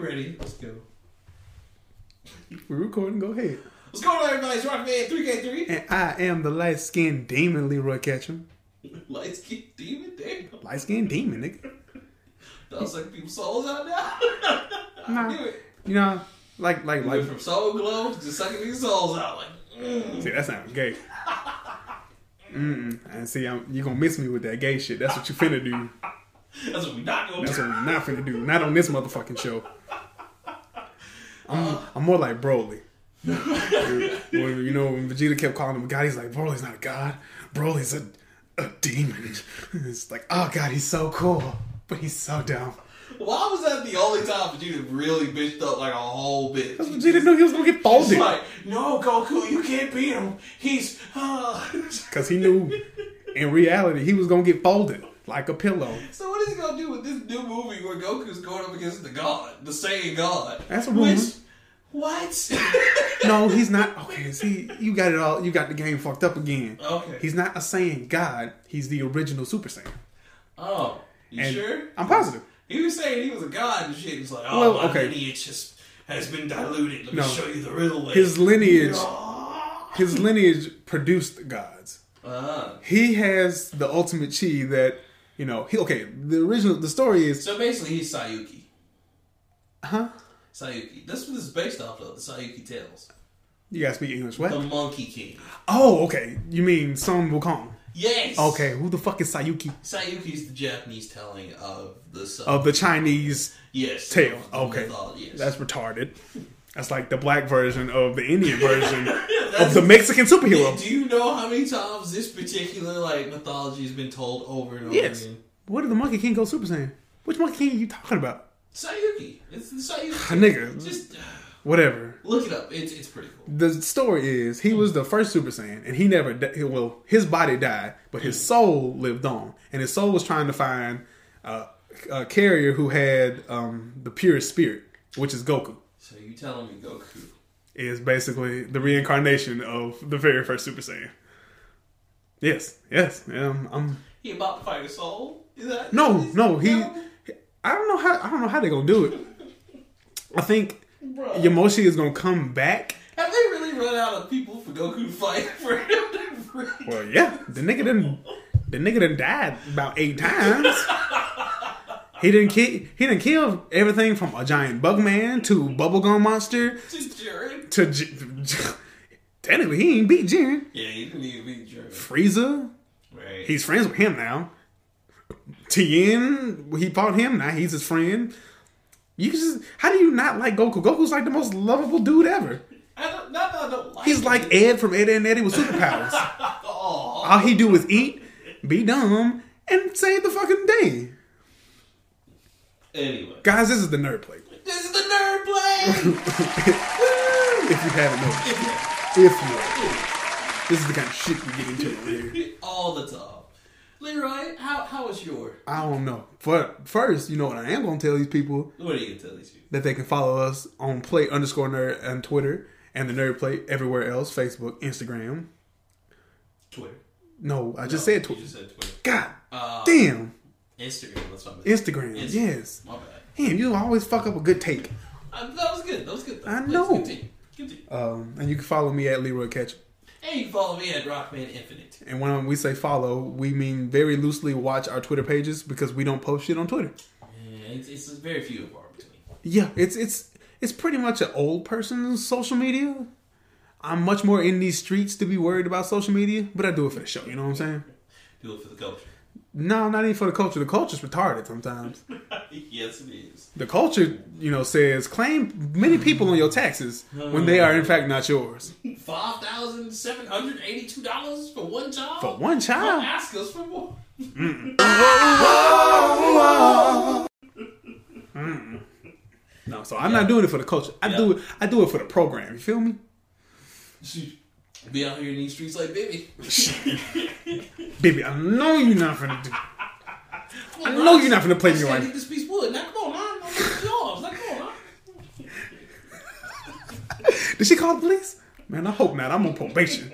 Ready? Let's go. We're recording. Go ahead. What's going on, everybody? It's Rockman 3K3. And I am the light skinned demon, Leroy Ketchum. Lights keep demon, damn. Light skinned demon, nigga. That'll suck people's souls out now. I Nah. knew it. You know, like like like. from soul glow to sucking these souls out. Like, mm. See, that sounds gay. Mm-mm. And see, I'm, you gonna miss me with that gay shit. That's what you finna do. That's what we not gonna do. That's do. what we're not finna do. Not on this motherfucking show. I'm, I'm more like Broly. when, you know, when Vegeta kept calling him a god, he's like, Broly's not a god. Broly's a, a demon. It's like, oh god, he's so cool. But he's so dumb. Why was that the only time Vegeta really bitched up like a whole bit? Because Vegeta knew he was gonna get He's folded. like, no, Goku, you can't beat him. He's. Uh. Because he knew in reality he was gonna get folded like a pillow. so what is he gonna do with this new movie where Goku's going up against the god, the Saiyan god? That's a rumor. Which, what? No, he's not. Okay, see, you got it all. You got the game fucked up again. Okay. He's not a Saiyan God. He's the original Super Saiyan. oh, you And sure? I'm positive. He was saying he was a god and shit. He's like, oh, Well, my okay. lineage has, has been diluted. Let No. me show you the real way. His lineage, his lineage produced gods. Ah. He has the ultimate chi that you know. He okay. The original, the story is, So basically, he's Saiyuki. huh? Saiyuki. That's what this is based off of. The Saiyuki Tales. You gotta speak English. What? The Monkey King. Oh, okay. You mean Son Wukong? Yes. Okay. Who the fuck is Saiyuki Saiyuki is the Japanese telling of the sun. of the Chinese yes. tale? Okay, mythology, yes. that's retarded. That's like the black version of the Indian version of the Mexican superhero. Do you know how many times this particular like mythology has been told over and over Yes. again? What did the Monkey King go Super Saiyan? Which Monkey King are you talking about? Saiyuki. It's the Saiyuki. Nigga, Just whatever. look it up. It's it's pretty cool. The story is he was the first Super Saiyan, and he never. Di- well, his body died, but his soul lived on, and his soul was trying to find uh, a carrier who had um, the purest spirit, which is Goku. Telling me Goku? Is basically the reincarnation of the very first Super Saiyan. Yes, yes, um, I'm. He about to fight a soul? Is that No, no, he. I don't know how. I don't know how they're gonna do it. I think. Yamoshi is gonna come back. Have they really run out of people for Goku to fight for him to? Well, yeah, the nigga didn't. The nigga done died about eight times. He didn't kill. He didn't kill everything from a giant bug man to bubblegum monster to. J- Technically, he ain't beat Jiren. Yeah, he didn't even beat Jiren. Frieza, Right. he's friends with him now. Tien, he fought him. Now he's his friend. You just how do you not like Goku? Goku's like the most lovable dude ever. I don't, I don't like He's him. like Ed from Ed, and Eddie with superpowers. Aw. Oh. All he do is eat, be dumb, and save the fucking day. Anyway. Guys, this is the nerd plate. This is the nerd play! If you haven't noticed, if you, this is the kind of shit we get into over here. All the time. Leroy, how how was your? I don't know. But first, you know what I am gonna tell these people What are you gonna tell these people? that they can follow us on plate underscore nerd on Twitter and the nerd plate everywhere else, Facebook, Instagram. Twitter. No, I just No, said you Twitter. just said Twitter. God Uh, damn. Instagram. That's what I'm Instagram, Insta- yes. My bad. Damn, you always fuck up a good take. Uh, that was good. That was good. I Please know. Continue. Continue. Um, and you can follow me at Leroy Ketchum. Hey, you can follow me at Rockman Infinite. And when we say follow, we mean very loosely watch our Twitter pages because we don't post shit on Twitter. Yeah, it's, it's very few and far between. Yeah, it's it's it's pretty much an old person's social media. I'm much more in these streets to be worried about social media, but I do it for the show. You know what I'm saying? Do it for the culture. No, not even for the culture. The culture's retarded sometimes. yes, it is. The culture, you know, says claim many people on your taxes when they are in fact not yours. Five thousand seven hundred eighty-two dollars for one child. For one Don't child, ask us for more. no. So I'm not doing it for the culture. I do it. I do it for the program. You feel me? Be out here in these streets like baby. Baby, I know you're not gonna do. I know you're not gonna play me I right. need this piece of wood. Now come on, man. It's yours. Now come on, man. Did she call the police? Man, I hope not. I'm on probation.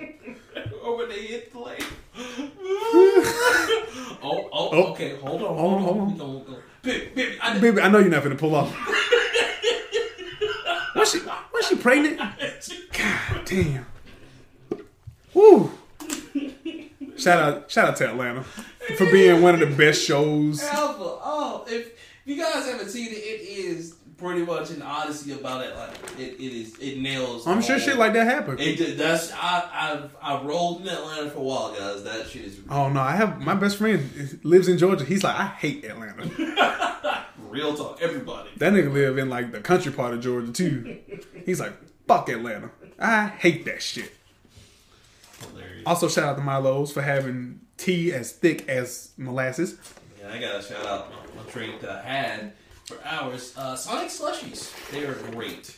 Or when they hit the lane. oh, oh, Oh. okay. Hold on, Hold hold on, on. hold on. We gonna go. Baby, baby, I, Baby, I know you're not gonna pull off. Was she was she pregnant? God damn. Woo. Shout out shout out to Atlanta for being one of the best shows. Alpha. Oh, if, if you guys haven't seen it, it is pretty much an odyssey about it. Like it, it is. It nails. I'm sure shit like that happened. It that's I I've I rolled in Atlanta for a while, guys. That shit is Oh no, I have my best friend lives in Georgia. He's like, I hate Atlanta. real talk. Everybody. That nigga live in like the country part of Georgia too. He's like, fuck Atlanta. I hate that shit. Hilarious. Also, shout out to Milo's for having tea as thick as molasses. Yeah, I gotta shout out my, my drink that I had for hours. Uh, Sonic slushies. They are great.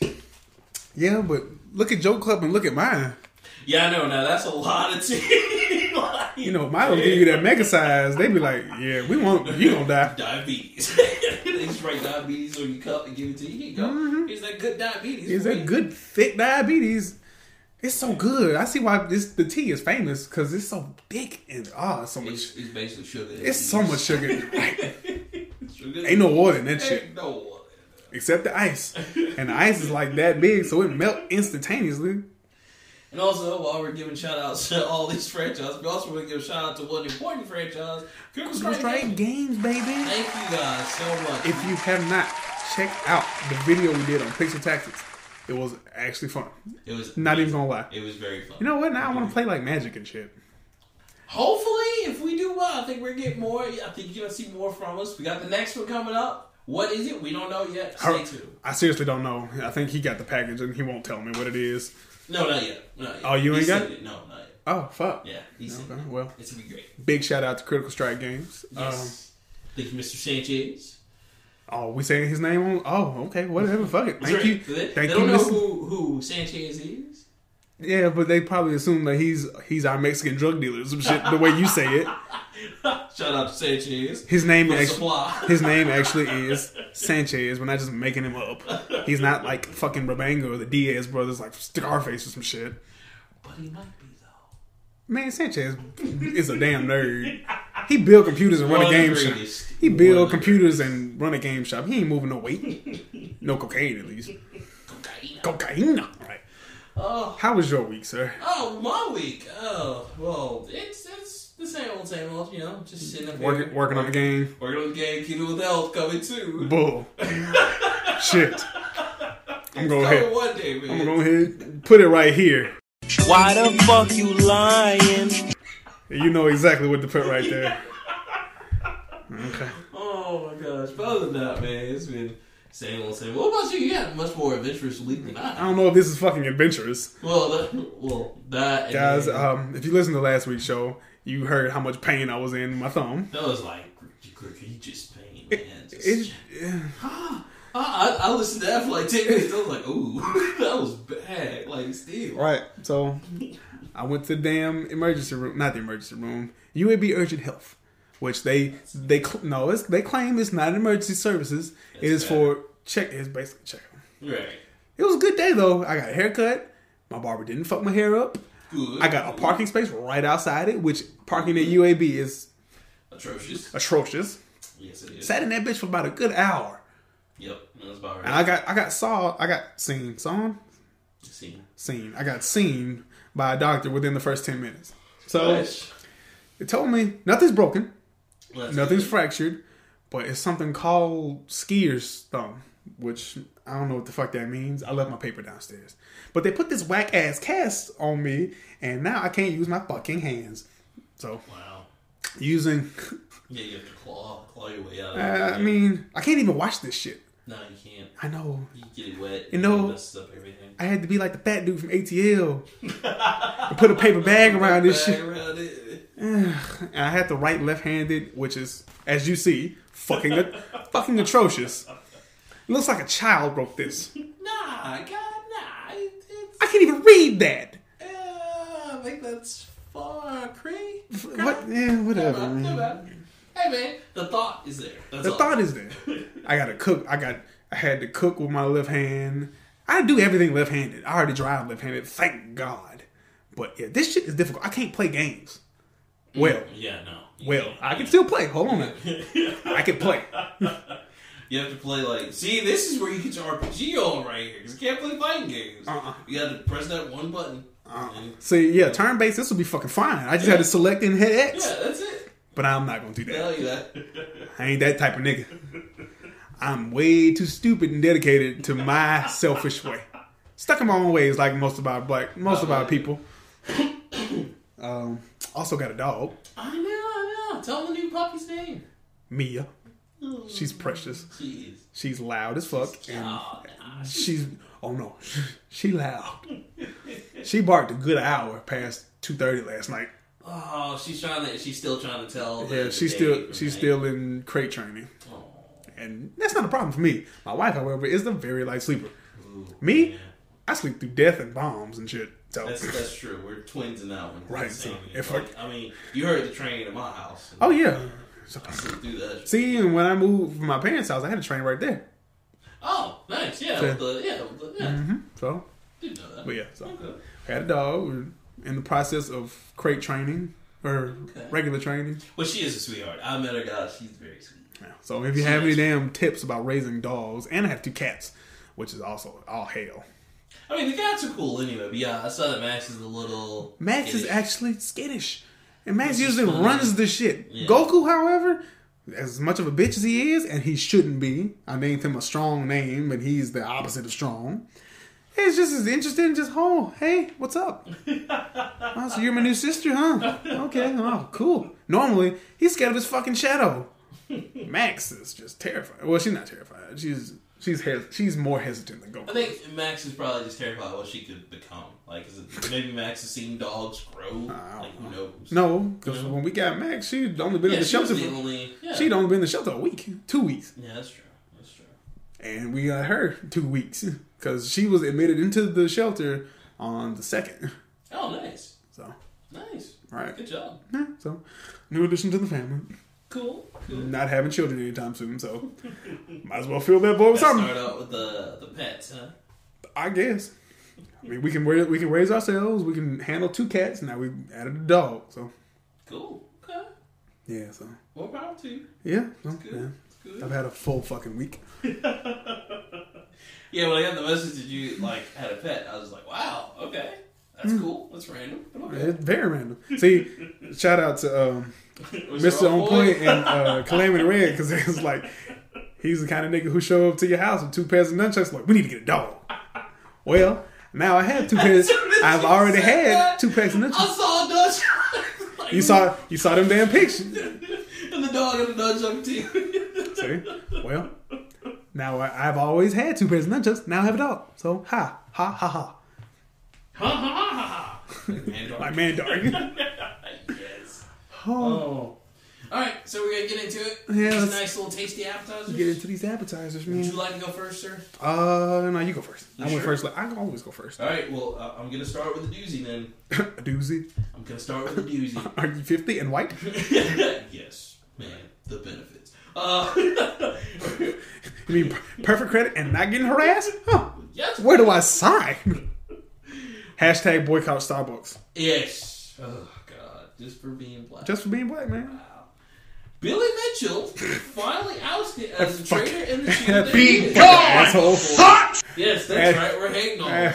Yeah, but look at Joe Club and look at mine. Yeah, I know. Now that's a lot of tea. like, You know, Milo give you that mega size. They be like, yeah, we want you gonna die. diabetes. they just write diabetes on your cup and give it to you. Here you go. Here's that good diabetes. Is that good thick diabetes? It's so good. I see why this the tea is famous because it's so thick and ah, so much. It's, it's basically sugar. It's so much sugar. Like, sugar. ain't no water in that shit no water. except the ice, and the ice is like that big, so it melt instantaneously. And also, while we're giving shout outs to all these franchises, we also want to give a shout out to one important franchise, Critical Strike. Strike Gaming. games, baby. Thank you guys so much. If you have not checked out the video we did on Pixel Tactics, it was actually fun. it was Not even gonna lie. It was very fun. You know what? Now I want to play like Magic and shit. Hopefully, if we do well, I think we're getting more. I think you're gonna see more from us. We got the next one coming up. What is it? We don't know yet. Stay Her- tuned. I seriously don't know. I think he got the package and he won't tell me what it is. No, not yet. Not yet. Oh, you He ain't got said it? No, not yet. Oh fuck. Yeah, he said Okay, it. well, It's gonna be great. big shout out to Critical Strike Games. Yes. Um, Thank you, Mr. Sanchez. Oh, we saying his name on? Oh, okay, whatever. Fuck it. Thank you. They, Thank they you, don't know Mr. who, who Sanchez is. Yeah, but they probably assume that he's he's our Mexican drug dealer or some shit. The way you say it, Shout out to Sanchez. his name actually his name actually is Sanchez. We're not just making him up. He's not like fucking Rabanga or the Diaz brothers, like Scarface or some shit. But he might be though. Man, Sanchez is a damn nerd. He build computers and run a game shop. Greatest. He build computers and run a game shop. He ain't moving no weight, no cocaine at least. Cocaine. Cocaine, all right. Oh, How was your week, sir? oh, my week. Oh, well, it's it's the same old, same old. You know, just sitting up here Working working on the game. Working on the game. Keto with health coming too. Bull. Shit. I'm going ahead. one day, man. I'm gonna go ahead put it right here. Why the fuck you lying? You know exactly what to put right there. Okay. Oh my gosh! But other than that, man, it's been same old, same. What about you? You had a much more adventurous week than I I. don't know if this is fucking adventurous. Well, that, well, that Guys, then- um, if you listen to last week's show, you heard how much pain I was in my thumb. that was like egregious pain, man. Just, It, yeah. I, I, I listened to that for like ten minutes. I was like, ooh, that was bad. Like, still, Right. So I went to the damn emergency room, not the emergency room, UAB Urgent Health, which they they no, it's, they claim it's not emergency services. it is bad. for check. It's basically check. right? It was a good day though. I got a haircut. My barber didn't fuck my hair up. Good. I got a parking space right outside it, which parking at mm-hmm. UAB is atrocious. atrocious. Yes, it is. Sat in that bitch for about a good hour, Yep, that's about right. and. I got I got saw I got seen saw seen seen I got seen by a doctor within the first ten minutes. So Nice. it told me nothing's broken, Nothing's fractured, but it's something called skier's thumb, which I don't know what the fuck that means. I left my paper downstairs, but they put this whack ass cast on me, and now I can't use my fucking hands. So Wow. using, Yeah, you have to claw, claw your way out. of uh. I mean, I can't even watch this shit. No, you can't. I know. You get it wet. You know- messes up everything. I had to be like the fat dude from ATL and put a paper bag around this Bag shit. around. And I had to write left-handed, which is, as you see, fucking fucking atrocious. It looks like a child wrote this. Nah, God, nah. It's, I can't even read that. uh, I think that's far cray. What? Yeah, whatever. Never. Hey man, the thought is there. That's The all. thought is there. I gotta cook. I got. I had to cook with my left hand. I do everything left-handed. I already drive left-handed. Thank God. But yeah, this shit is difficult. I can't play games. Well, Yeah, no. Well, can't. I can still play. Hold on, now. I can play. You have to play like. See, this is where you get your RPG on right here. 'cause you can't play fighting games. Uh-uh. You got to press that one button. Uh, And- See, yeah, turn based. This will be fucking fine. I just had to select and hit X. yeah, that's it. But I'm not gonna do that. Tell you that. I ain't that type of nigga. I'm way too stupid and dedicated to my selfish way. Stuck in my own ways, like most of our black, most of our people. Um, also got a dog, I know, I know. Tell me the new puppy's name. Mia. She's precious. Jeez. She's loud as fuck, and Oh, nah. she's oh no, she loud. She barked a good hour past two thirty last night. Oh, she's trying to. She's still trying to tell. the- Yeah, she's still she's night. still in crate training. Oh. and that's not a problem for me. My wife, however, is a very light sleeper. Ooh, Me, yeah. I sleep through death and bombs and shit. So, That's that's true. We're twins in that one. Right, so if like, I mean, you heard the train in my house. oh yeah. So- I sleep through that. see, and when I moved from my parents' house, I had a train right there. Oh, nice. Yeah, with the yeah, the, yeah. hmm So, Didn't know that. but yeah, so Okay. had a dog. In the process of crate training or Okay. regular training. Well, she is a sweetheart. I met her, guys. She's very sweet. Yeah. So if you have any damn tips about raising dogs, and I have two cats, which is also all hell. I mean, the cats are cool anyway. But yeah, I saw that Max is a little. Max is actually skittish. And Max Which usually runs the shit. Yeah. Goku, however, as much of a bitch as he is, and he shouldn't be, I named him a strong name, and he's the opposite of strong. It's just as interesting, just, oh, hey, what's up? oh, so you're my new sister, huh? Okay, oh, cool. Normally, he's scared of his fucking shadow. Max is just terrified. Well, she's not terrified. She's she's hes- she's more hesitant than Goku. I think Max is probably just terrified of what she could become. Like, is it, maybe Max has seen dogs grow. Like, who knows? no, because when we got Max, she'd only been Yeah, in the she was shelter. the For, only. Yeah. She'd only been in the shelter a week, two weeks, Yeah, that's true. That's true. and we got her two weeks because she was admitted into the shelter on the second. Oh, nice. So, Nice. right, Good job. yeah, so new addition to the family. Cool. Cool. Not having children anytime soon, so might as well fill that void with something. start out with the the pets, huh? I guess. I mean, we can raise, we can raise ourselves. We can handle two cats. Now we added a dog, so Cool. Okay. yeah, so What to you. yeah, so, Good. yeah. Good. I've had a full fucking week. Yeah, when I got the message that you like had a pet, I was like, wow, okay, that's Hmm. cool. That's random, okay. It's very random. See, shout out to um, Mr. On Point and uh, Calamity Red because it was like he's the kind of nigga who show up to your house with two pairs of nunchucks. Like we need to get a dog. Well, now I have two pairs. I've already had that, two pairs of I nunchucks. saw a Dutch. like, You saw you saw them damn pictures. and the dog and the Dutch up too. See, well, now I, I've always had two pairs of nunchucks. Now I have a dog. So ha ha ha ha. Ha ha ha ha ha. Man, dog. My man dog. yes. Oh, Oh. All right, so we're gonna get into it. Yeah, Just let's- nice little tasty appetizers. get into these appetizers, man. Would you like to go first, sir? Uh, no, you go first. You I went sure? first. I always go first. All right. Well, uh, I'm gonna start with a doozy then. a doozy. I'm gonna start with a doozy. Are you fifty and white? yes, man. The benefits. Uh, You mean perfect credit and not getting harassed? Huh? yes. Where do I sign? Hashtag boycott Starbucks. Yes. Oh God. Just for being black. Just for being black, man. wow. Billy Mitchell finally ousted as a traitor in the team. That that he be is. asshole. Yes, that's right. We're hating on him.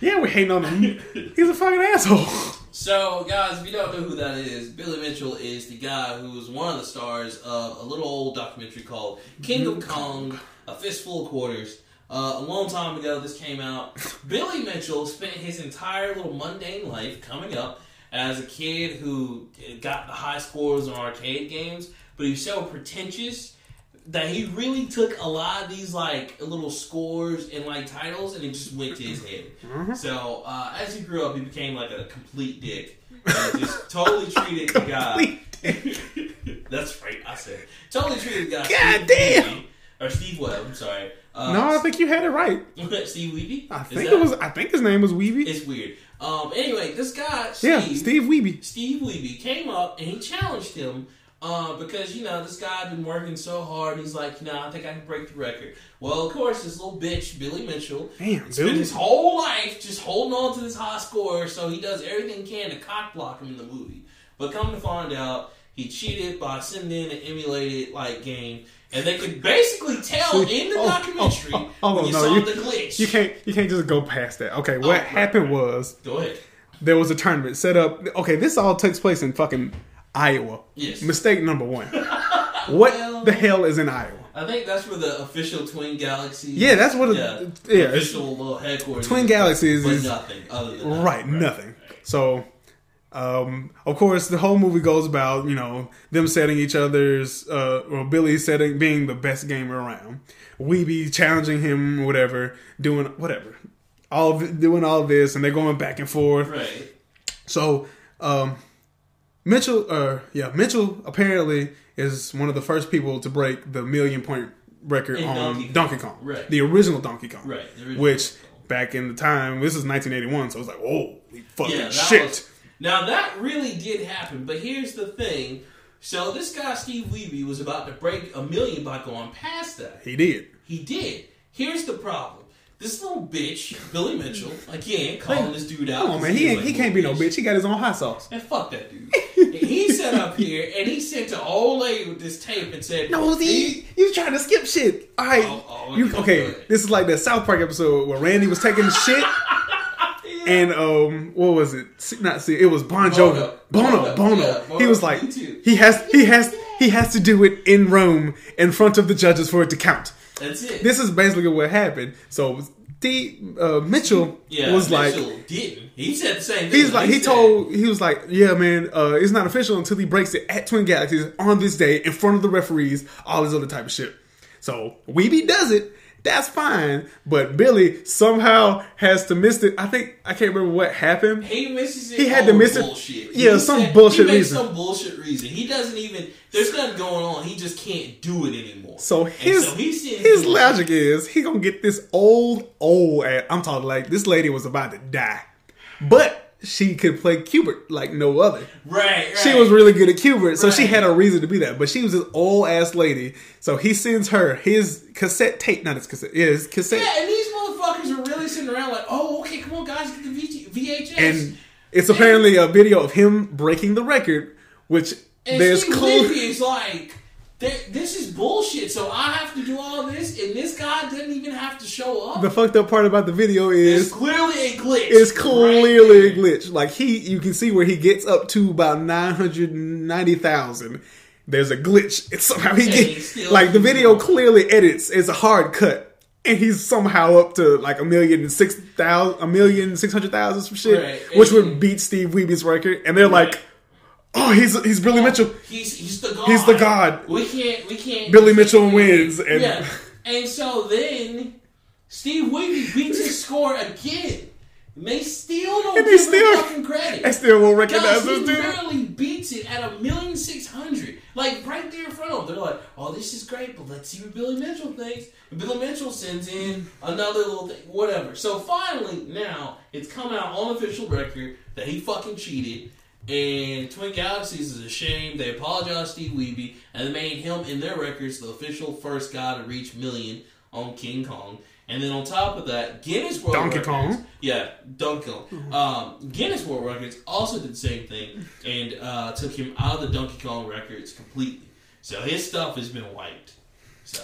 yeah, we're hating on him. He's a fucking asshole. So, guys, if you don't know who that is, Billy Mitchell is the guy who was one of the stars of a little old documentary called King of Kong, A Fistful of Quarters. Uh, a long time ago, this came out. Billy Mitchell spent his entire little mundane life coming up as a kid who got the high scores on arcade games, but he was so pretentious that he really took a lot of these like little scores and like titles and it just went to his head. So uh, as he grew up, he became like a complete dick. And just totally treated the guy. That's right, I said. Totally treated the guy. God Steve damn. Wiebe- or Steve Webb. I'm sorry. Uh, No, I think you had it right. Steve Wiebe. I think that- it was. I think his name was Wiebe. It's weird. Um. Anyway, this guy Steve, Yeah, Steve Wiebe. Steve Wiebe came up and he challenged him uh, because you know this guy had been working so hard. He's like, you know, I think I can break the record. Well, of course, this little bitch Billy Mitchell Damn, spent his whole life just holding on to this high score. So he does everything he can to cock block him in the movie. But come to find out, he cheated by sending in an emulated like game, and they could basically tell in the oh, documentary oh, oh, when you no, saw you- the glitch. You can't you can't just go past that. Okay, what Oh, right, happened right. was Go ahead. there was a tournament set up. Okay, this all takes place in fucking Iowa. Yes. Mistake number one. what Well- the hell is in Iowa? I think that's where the official Twin Galaxies. Yeah, that's what. yeah, yeah, official little headquarters. Twin Galaxies is- nothing other than that. right, nothing. So, um, of course, the whole movie goes about you know them setting each other's, uh, or Billy setting being the best gamer around, Wiebe challenging him, whatever, doing whatever, all of, doing all this, and they're going back and forth. Right. So, um, Mitchell, uh, yeah, Mitchell apparently is one of the first people to break the million point record In on Donkey Donkey Kong. Kong, Right. The original Donkey Kong, Right, Which Donkey Kong. back in the time, this is 1981, so it's like, oh, fucking Yeah, shit. was- now that really did happen, but here's the thing. So this guy Steve Levy was about to break a million by going past that. He did. He did. Here's the problem. This little bitch, Billy Mitchell, like again, calling this dude out. Come on, man. He ain't, he can't be no bitch. He got his own hot sauce. And fuck that dude. he sat up here and he sent to old lady with this tape and said, No, he, he was trying to skip shit. All right, Oh, oh, you okay, good. This is like that South Park episode where Randy was taking shit, and um, what was it? Not see, it was Bon Jovi, Bono. Bono, Bono, Bono. yeah, Bono, he was like, he has, he has, he has to do it in Rome in front of the judges for it to count. That's it. This is basically what happened. So D uh, Mitchell yeah, was like, didn't. He said the same thing. He's like he told he was like, yeah, man, uh, it's not official until he breaks it at Twin Galaxies on this day in front of the referees, all this other type of shit. So Wiebe does it. That's fine, but Billy somehow has to miss it. I think I can't remember what happened. He misses it. He had to miss it- yeah, He some said- bullshit he makes reason. Some bullshit reason. He doesn't even. There's nothing going on. He just can't do it anymore. So his so his logic is he gonna get this old old. I'm talking like this lady was about to die, but she could play Q*bert like no other. Right, right. She was really good at Q*bert, so she had a reason to be that. But she was this old ass lady, so he sends her his cassette tape, not his cassette, yeah, his cassette, Yeah, and these motherfuckers are really sitting around like, oh, okay, come on, guys, get the VHS. and it's apparently a video of him breaking the record, which And there's Steve clear. Is like, "There- this is bullshit. So I have to do all this, and this guy doesn't even have to show up. The fucked up part about the video is it's clearly a glitch. it's right clearly a glitch. Like he, you can see where he gets up to about nine hundred ninety thousand. There's a glitch. It's somehow he gets like the video clearly edits. It's a hard cut, and he's somehow up to like a million and six thousand, a million six hundred thousand some shit, Right. which And- would beat Steve Wiebe's record. And they're like, "Oh, he's he's Billy Mitchell." He's he's the god. He's the god. We can't we can't. Billy Mitchell wins, and yeah, and so then Steve Wiebe beats his score again. And they still don't And they give still- him fucking credit. I still won't recognize this he dude. barely beats it at a million six hundred, like right there in front of them. They're like, "Oh, this is great, but let's see what Billy Mitchell thinks." And Billy Mitchell sends in another little thing, whatever. So finally, now it's come out on official record that he fucking cheated. And Twin Galaxies is a shame. They apologize to Steve Wiebe, and they made him in their records the official first guy to reach million on King Kong. And then on top of that, Guinness World Donkey Records, Kong. yeah, Donkey Kong. Um, Guinness World Records also did the same thing and uh, took him out of the Donkey Kong records completely. So his stuff has been wiped. So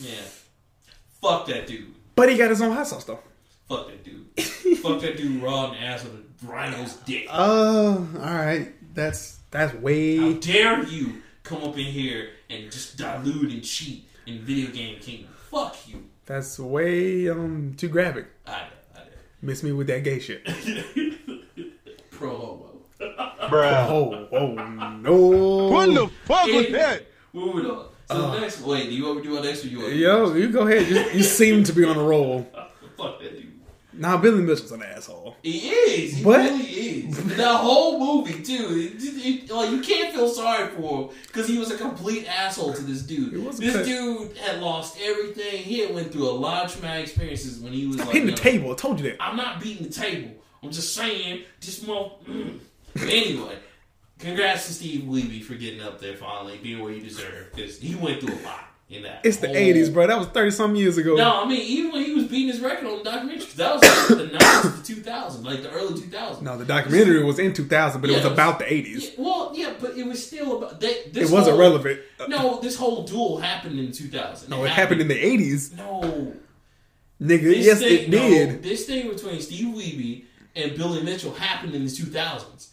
yeah, fuck that dude. But he got his own hot sauce though. Fuck that dude. fuck that dude raw and ass with a rhino's dick. Oh, all right. That's that's way. How way. dare you come up in here and just dilute and cheat in video game kingdom? Fuck you. That's way um too graphic. I know, I Miss me with that gay shit. know. Pro homo. Oh, oh no. What the fuck was Anyway, that? Moving on. So next, wait, do you want me to do our next or you want me to Yo, you go ahead. You, you seem to be on a roll. Fuck that dude. Nah, Billy Mitchell's an asshole. He is. He What? really is. The whole movie too. It, it- like you can't feel sorry for him because he was a complete asshole to this dude. It was a This cut. dude had lost everything. He had went through a lot of traumatic experiences when he was like. Hitting the table. I told you that. I'm not beating the table. I'm just saying, just more. Mm. Anyway, congrats to Steve Levy for getting up there finally, being where you deserve, because he went through a lot in that. It's the '80s, bro. That was thirty some years ago. No, I mean even when he was beating his record on the documentary. 'cause that was like the nineties to two thousand, like the early two thousands. No, the documentary was in 2000, but it was it was- about the 80s. Yeah, well, yeah, but it was still about. They, this It wasn't whole- relevant. Uh, No, this whole duel happened in two thousand. No, it happened in the 80s, No, nigga. this yes, thing, it did. No, this thing between Steve Wiebe and Billy Mitchell happened in the two thousands.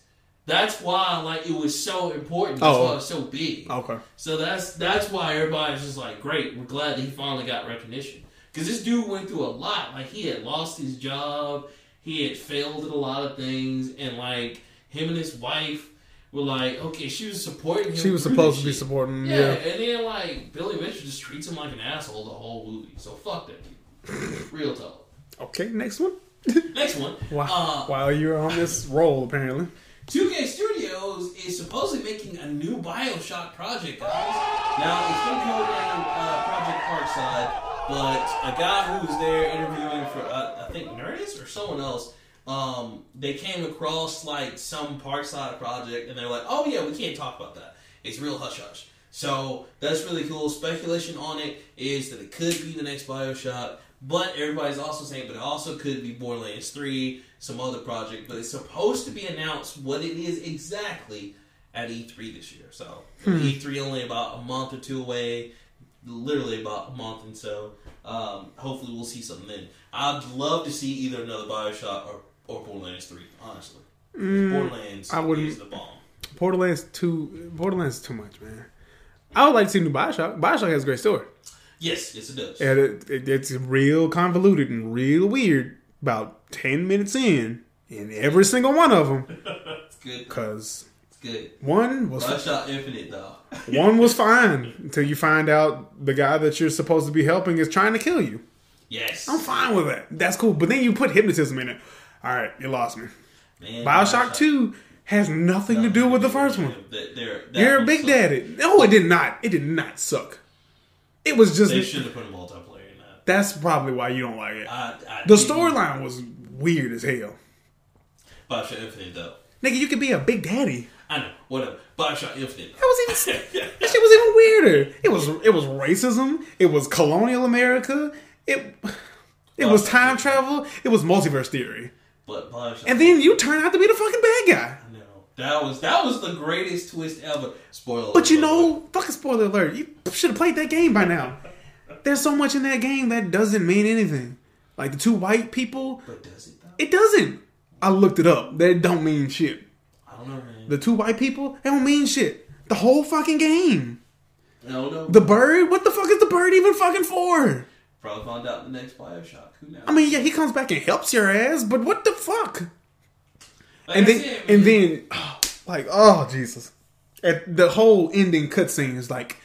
That's why, like, it was so important. That's Oh. why it was so big. Okay. So that's that's why everybody's just like, great, we're glad that he finally got recognition. Because this dude went through a lot. Like he had lost his job, he had failed at a lot of things, and like him and his wife were like, okay, she was supporting him. She was supposed to be shit. supporting. Yeah, Yeah. and then like Billy Mitchell just treats him like an asshole the whole movie. So fuck that dude. Real talk. Okay, next one. Next one. Wow. Uh, While you're on this roll, apparently. 2K Studios is supposedly making a new Bioshock project, guys. Now, it's been codenamed uh, Project Parkside, but a guy who was there interviewing for, uh, I think, Nerdist or someone else, um, they came across, like, some Parkside project, and they're like, oh, yeah, we can't talk about that. It's real hush-hush. So, that's really cool. Speculation on it is that it could be the next Bioshock, but everybody's also saying, but it also could be Borderlands 3, some other project, but it's supposed to be announced what it is exactly at E3 this year. So E3 only about a month or two away, literally about a month, and so um, hopefully we'll see something then. I'd love to see either another Bioshock or, or Borderlands 3, honestly. Borderlands I wouldn't- is the bomb. Borderlands 2, Borderlands is too much, man. I would like to see new Bioshock. Bioshock has a great story. Yes, yes it does. And it, it, it's real convoluted and real weird. About ten minutes in, in every single one of them, It's good. because It's good. one was Bioshock Infinite, though. one was fine until you find out the guy that you're supposed to be helping is trying to kill you. yes. I'm fine with that. That's cool. But then you put hypnotism in it. All right, you lost me. Man, Bioshock Two has nothing to do with the first one. They're, they're, that You're a big sucked. daddy. No, it did not. It did not suck. It was just They should have put a multiplayer in that. that's probably why you don't like it. I, I The storyline was weird as hell. Bioshock Infinite, though. Nigga, you could be a big daddy. I know, whatever. Bioshock Infinite. That was even that shit was even weirder. It was it was racism. It was colonial America. It it was time travel. It was multiverse theory. But Bioshock. And then you turn out to be the fucking bad guy. I know. That was that was the greatest twist ever. Spoiler. But you know, fucking spoiler alert. You should have played that game by now. There's so much in that game that doesn't mean anything. Like the two white people, But does it though? it doesn't. I looked it up. They don't mean shit. I don't know, man. The two white people, they don't mean shit. The whole fucking game. no, no. The bird, what the fuck is the bird even fucking for? Probably find out in the next Bioshock. Who knows? I mean, yeah, he comes back and helps your ass, but what the fuck? Like And then, and then, oh, like, oh Jesus! At the whole ending cutscene is like,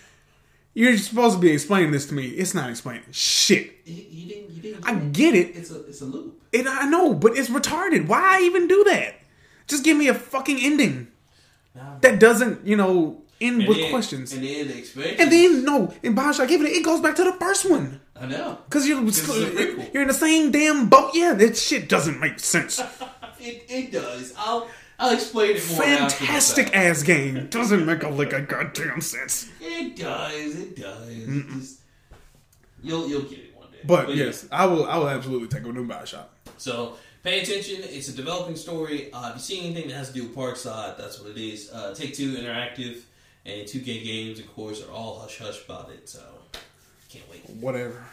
you're supposed to be explaining this to me. It's not explaining shit. you, you didn't. You didn't. I get it. get it, It's a it's a loop. and I know, but it's retarded. Why even do that? Just give me a fucking ending Nah, that doesn't, you know, end and with then- questions. And then the. And then no, in Bioshock Infinite, it goes back to the first one I know. because you're it's you're in the same damn boat. Yeah, that shit doesn't make sense. It, it does. I'll I'll explain it more. Fantastic ass game doesn't make a lick of goddamn sense. It does. It does. Just, you'll you'll get it one day. But yeah. yes, I will. I will absolutely take a new Bioshock. So pay attention. It's a developing story. Uh, if you see anything that has to do with Parkside, that's what it is. Uh, Take Two Interactive and 2K Games, of course, are all hush hush about it. So can't wait. Whatever.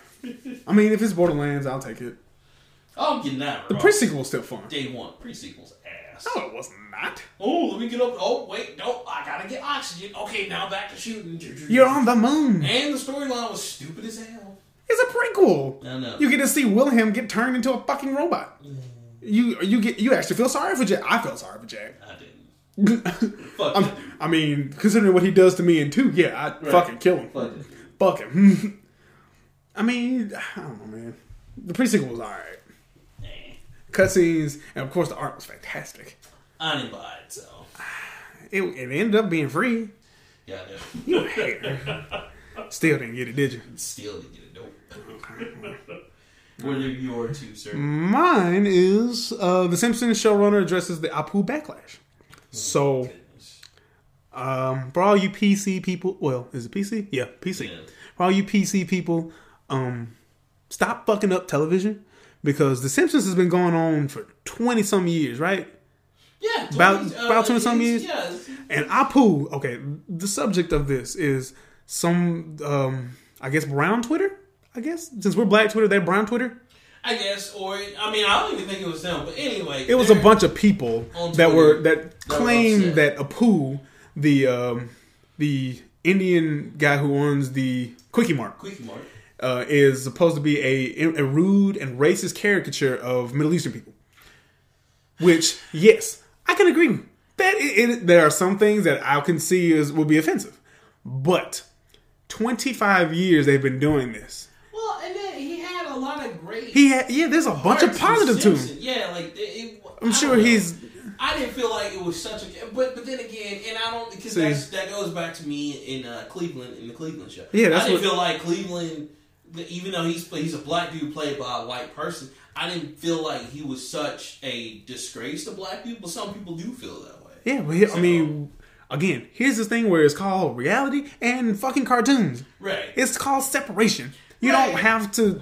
I mean, if it's Borderlands, I'll take it. Oh, I'm getting that. The pre sequel is still fun. Day one pre sequels ass. No, it was not. Oh, let me get up. Oh, wait, no, I gotta get oxygen. Okay, now back to shooting. You're on the moon. And the storyline was stupid as hell. It's a prequel. I know. You get to see Wilhelm get turned into a fucking robot. Mm. You you get you actually feel sorry for Jack. I feel sorry for Jack. I didn't. Fuck I'm- dude. I mean, considering what he does to me in two, yeah, I'd Right. fucking kill him. Fuck it. Fuck him. I mean, I don't know, man. The pre sequel was alright. Cutscenes, and of course, the art was fantastic. I didn't buy it, so It, it ended up being free. yeah, I know. You a hater. Still didn't get it, did you? Still didn't get it. Nope. What are your two, sir? Mine is uh, the Simpsons showrunner addresses the Apu backlash. So, um, for all you PC people, well, is it PC? Yeah, PC. Yeah. For all you PC people, um, stop fucking up television because The Simpsons has been going on for twenty some years, right? Yeah, About- 20, about 20 some years? It's- And Apu, okay, the subject of this is some, um, I guess, brown Twitter. I guess since we're black Twitter, they're brown Twitter. I guess, or I mean, I don't even think it was them. But anyway, It was a bunch of people that were that that claimed that Apu, the um, the Indian guy who owns the Quickie Mart, Quickie Mart. Uh, is supposed to be a, a rude and racist caricature of Middle Eastern people. Which, yes, I can agree. That it, it, there are some things that I can see is would be offensive, but twenty five years they've been doing this. Well, and then he had a lot of great. He had yeah, there's a bunch of positive to him. Yeah, like it, I'm I sure he's I didn't feel like it was such a, but but then again, and I don't because that goes back to me in uh, Cleveland in the Cleveland show. Yeah, that's I didn't what- feel like Cleveland, even though he's he's a black dude played by a white person. I didn't feel like he was such a disgrace to black people. But some people do feel that way. yeah. But he- I mean, again, here's this thing where it's called reality and fucking cartoons. Right. It's called separation. You Right. don't have to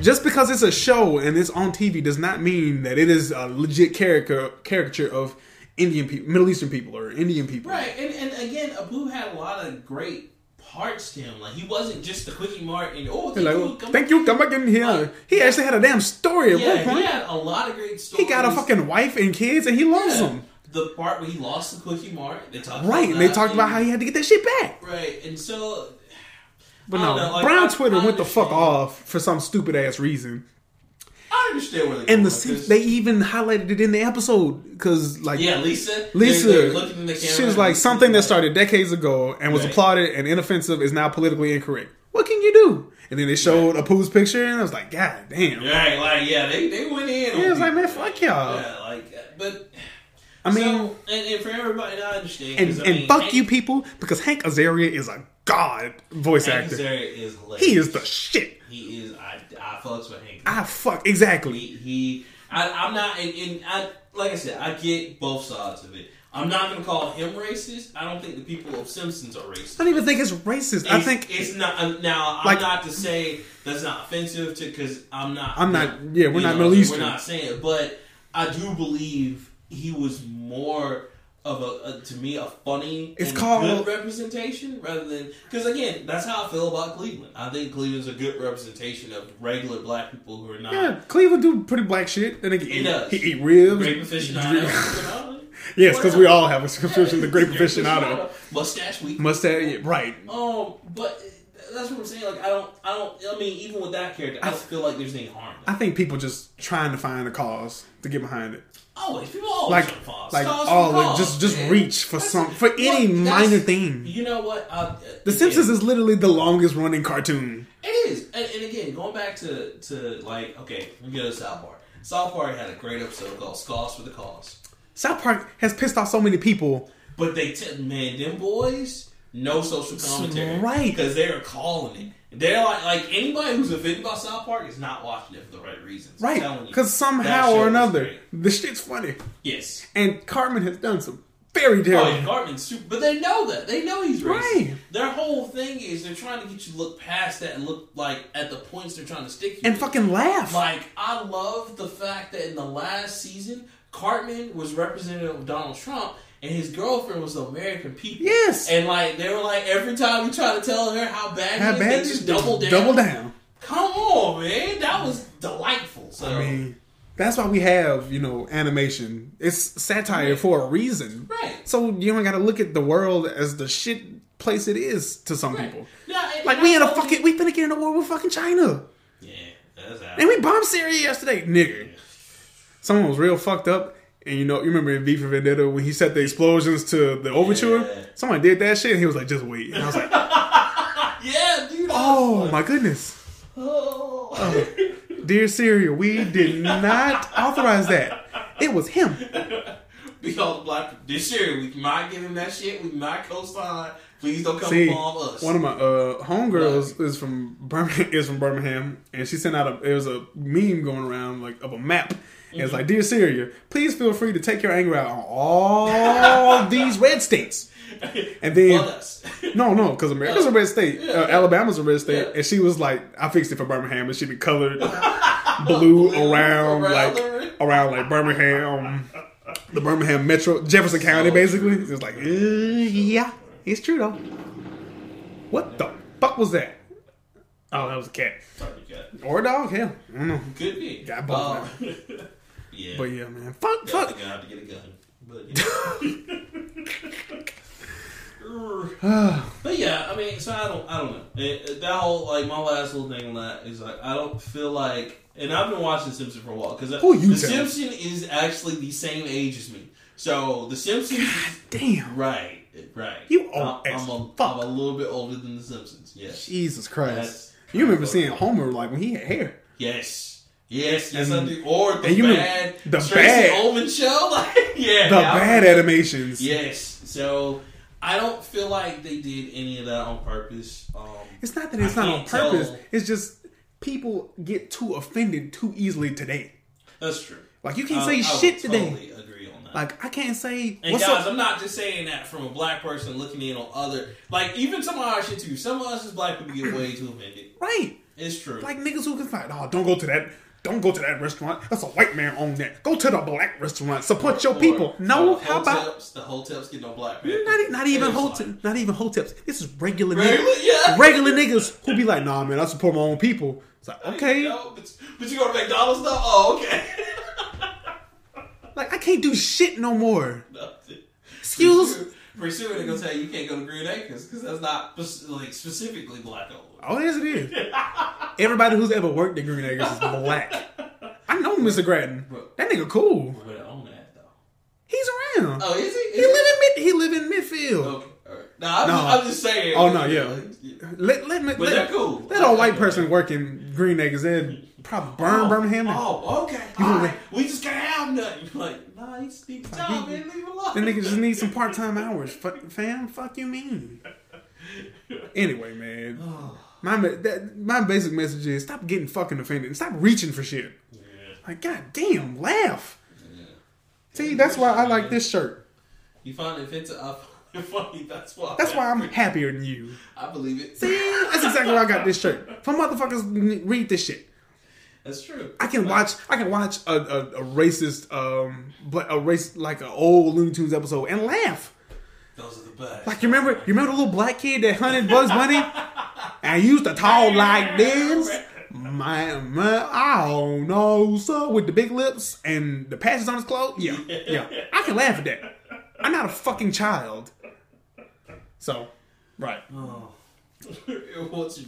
just because it's a show and it's on TV does not mean that it is a legit caricature caricature of Indian people, Middle Eastern people, or Indian people. Right, and, and again, Apu had a lot of great parts to him. Like he wasn't just the quickie mart and oh, thank like, you, "Oh, come thank you, come back in here. Like, he actually had a damn story at Yeah, one point. he had a lot of great stories. He got a fucking wife and kids, and he loves Yeah. them. The part where he lost the quickie mart, they talked Right, about and they talked about how he had to get that shit back. right, and so But no, know, like, Brown I- Twitter I went the fuck off for some stupid ass reason. I understand where they And the going with this. they even highlighted it in the episode because like yeah, Lisa, Lisa, they're- they're looking in the she was like something that started decades ago and was Right. applauded and inoffensive is now politically incorrect. What can you do? And then they showed Apu's picture and I was like, God damn. Right, like yeah, they they went in. on it was like, man, fuck y'all. Yeah, like, uh, but I mean, so, and, and for everybody, I understand. and, 'cause, I and mean, fuck Hank- you people because Hank Azaria is a god voice Hank actor. Azaria is hilarious. He is the shit. He is. I I fucks with Hank. I fuck exactly. He, he I, I'm not, and, and I, like I said, I get both sides of it. I'm not to call him racist. I don't think the people of Simpsons are racist. I don't even think it's racist. I think it's not. um, Now, I'm Like- not to say that's not offensive to because I'm not. I'm not- yeah, we're not Middle Eastern. We're not saying it, but I do believe he was more of a, a to me a funny It's and called- good representation rather than because again that's how I feel about Cleveland. I think Cleveland's a good representation of regular black people who are not yeah, Cleveland do pretty black shit. Then he, He eat, does. he eat ribs. grape aficionado. Yes, because we all have a subscription to Grape Aficionado. Mustache week. Mustache, yeah, right? Um, but that's what I'm saying. Like, I don't, I don't. I mean, even with that character, I don't feel like there's any harm. I think people just trying to find a cause to get behind it. Always, people always Like, cause. like, Cause oh, like cause, just just man. reach for That's- some for any well, that's- minor thing. You know what? Uh, The Simpsons is literally the longest running cartoon. It is, and, and again, going back to to like, okay, we go to South Park. South Park had a great episode called "Scars for the Cause," South Park has pissed off so many people. but they t- man, them boys, no social commentary, right. Because they are calling it. They're like, like anybody who's offended by South Park is not watching it for the right reasons. Right. Because somehow or another, the shit's funny. yes. And Cartman has done some very Oh, terrible. yeah, Cartman's super, but they know that. They know he's racist. Right. Their whole thing is they're trying to get you to look past that and look like at the points they're trying to stick you. and with. fucking laugh. Like, I love the fact that in the last season, Cartman was representative of Donald Trump, and his girlfriend was American people. Yes. And like they were like every time you try to tell her how bad, How he is, bad they is just double down. Double down. Come on, man, that was delightful. So I mean, that's why we have, you know, animation. It's satire Right. for a reason. Right. So you don't got to look at the world as the shit place it is to some Right. people. Yeah, and- Like and we in a fucking, we finna get in a war with fucking China, yeah, that's and we bombed Syria yesterday, nigga. Someone was real fucked up, and you know, you remember in V for Vendetta when he set the explosions to the overture. Yeah. Someone did that shit. And he was like, just wait, and I was like, yeah, dude. oh my goodness. fun. Oh. Dear Syria, we did not authorize that. It was him. Because black this year we might give him that shit. We might co-sign. Please don't come See, bomb us. one of my uh, homegirls is from Birmingham, is from Birmingham, and she sent out a it was a meme going around like of a map. And it's like, dear Syria, please feel free to take your anger out on all these red states. And then no, no, because America's a red state. Yeah, uh, yeah. Alabama's a red state, Yeah. and she was like, "I fixed it for Birmingham," and she be colored blue around, around like around like Birmingham, the Birmingham Metro, Jefferson County, basically. true. It's like, uh, yeah, it's true though. What the fuck was that? Oh, that was a cat Sorry, got- or a dog. Hell, I don't know. Could be. Got both Um, yeah. But yeah, man, fuck, Yeah, fuck. you're gonna have to get a gun. But yeah. but yeah, I mean, so I don't, I don't know. It, that whole like my last little thing on that is like I don't feel like, and I've been watching Simpson for a while because the telling? Simpson is actually the same age as me. So the Simpsons, Damn, right, right. You old I'm, as I'm, a, fuck. I'm a little bit older than the Simpsons. Yes, Jesus Christ! That's- you remember seeing Homer like when he had hair? yes, yes, yes. And- I do. Or the and you remember bad, the Tracy bad- Ullman show. Like, yeah, The I bad animations. Yes. So I don't feel like they did any of that on purpose. Um, It's not that it's I not on can't tell- purpose. It's just people get too offended too easily today. That's true. Like you can't say I shit today. Totally agree on that. Like I can't say and what's guys, up. I'm not just saying that from a black person looking in on other. Like even some of our shit too. Some of us as black people get way too offended. Right. It's true. Like niggas who can fight. Oh, don't go to that. Don't go to that restaurant. That's a white man on that. Go to the black restaurant. Support your Or- people. No, how about Hoteps, the hotels get no black people? not, not even It's hotep, like- not even hoteps. This is regular Regular, niggas. yeah. Regular niggas who be like, nah, man, I support my own people. It's like, okay, No, but, but you go to McDonald's though. Oh, okay. like I can't do shit no more. Nothing. Excuse. Pretty soon- Pretty soon they're gonna tell you you can't go to Green Acres because that's not like specifically black owned. Oh, yes, it is. Everybody who's ever worked at Green Acres is black. I know Mr. Grattan. That nigga cool. But on that though. He's around. Oh, is he? He live in mid. He live in midfield. Okay. All right. No, I'm, No. Just, I'm just saying. Oh no, yeah. Let let me. But let, they're cool. Let a white person work in Green Acres. They'd probably burn Oh, Birmingham. Oh, okay. All. We just can't have nothing. Like, nah, you just need a job, he- man. Leave it alone. That nigga just need some part time hours. Fuck, fam, fuck you mean. Anyway, man. Oh. My that, my basic message is stop getting fucking offended. and Stop reaching for shit. Yeah. Like, god damn, laugh. Yeah. See, that's why I like this shirt. You find it? I funny. That's why. That's why I'm happier than you. I believe it. See, that's exactly why I got this shirt. For motherfuckers, read this shit. That's true. I can watch. I can watch a, a, a racist, um, but a race like an old Looney Tunes episode and laugh. Those are the best. Like you remember, you remember the little black kid that hunted Bugs Bunny and used to talk like this. My, my, I don't know, so with the big lips and the patches on his clothes. Yeah, yeah, I can laugh at that. I'm not a fucking child. So, right. Oh.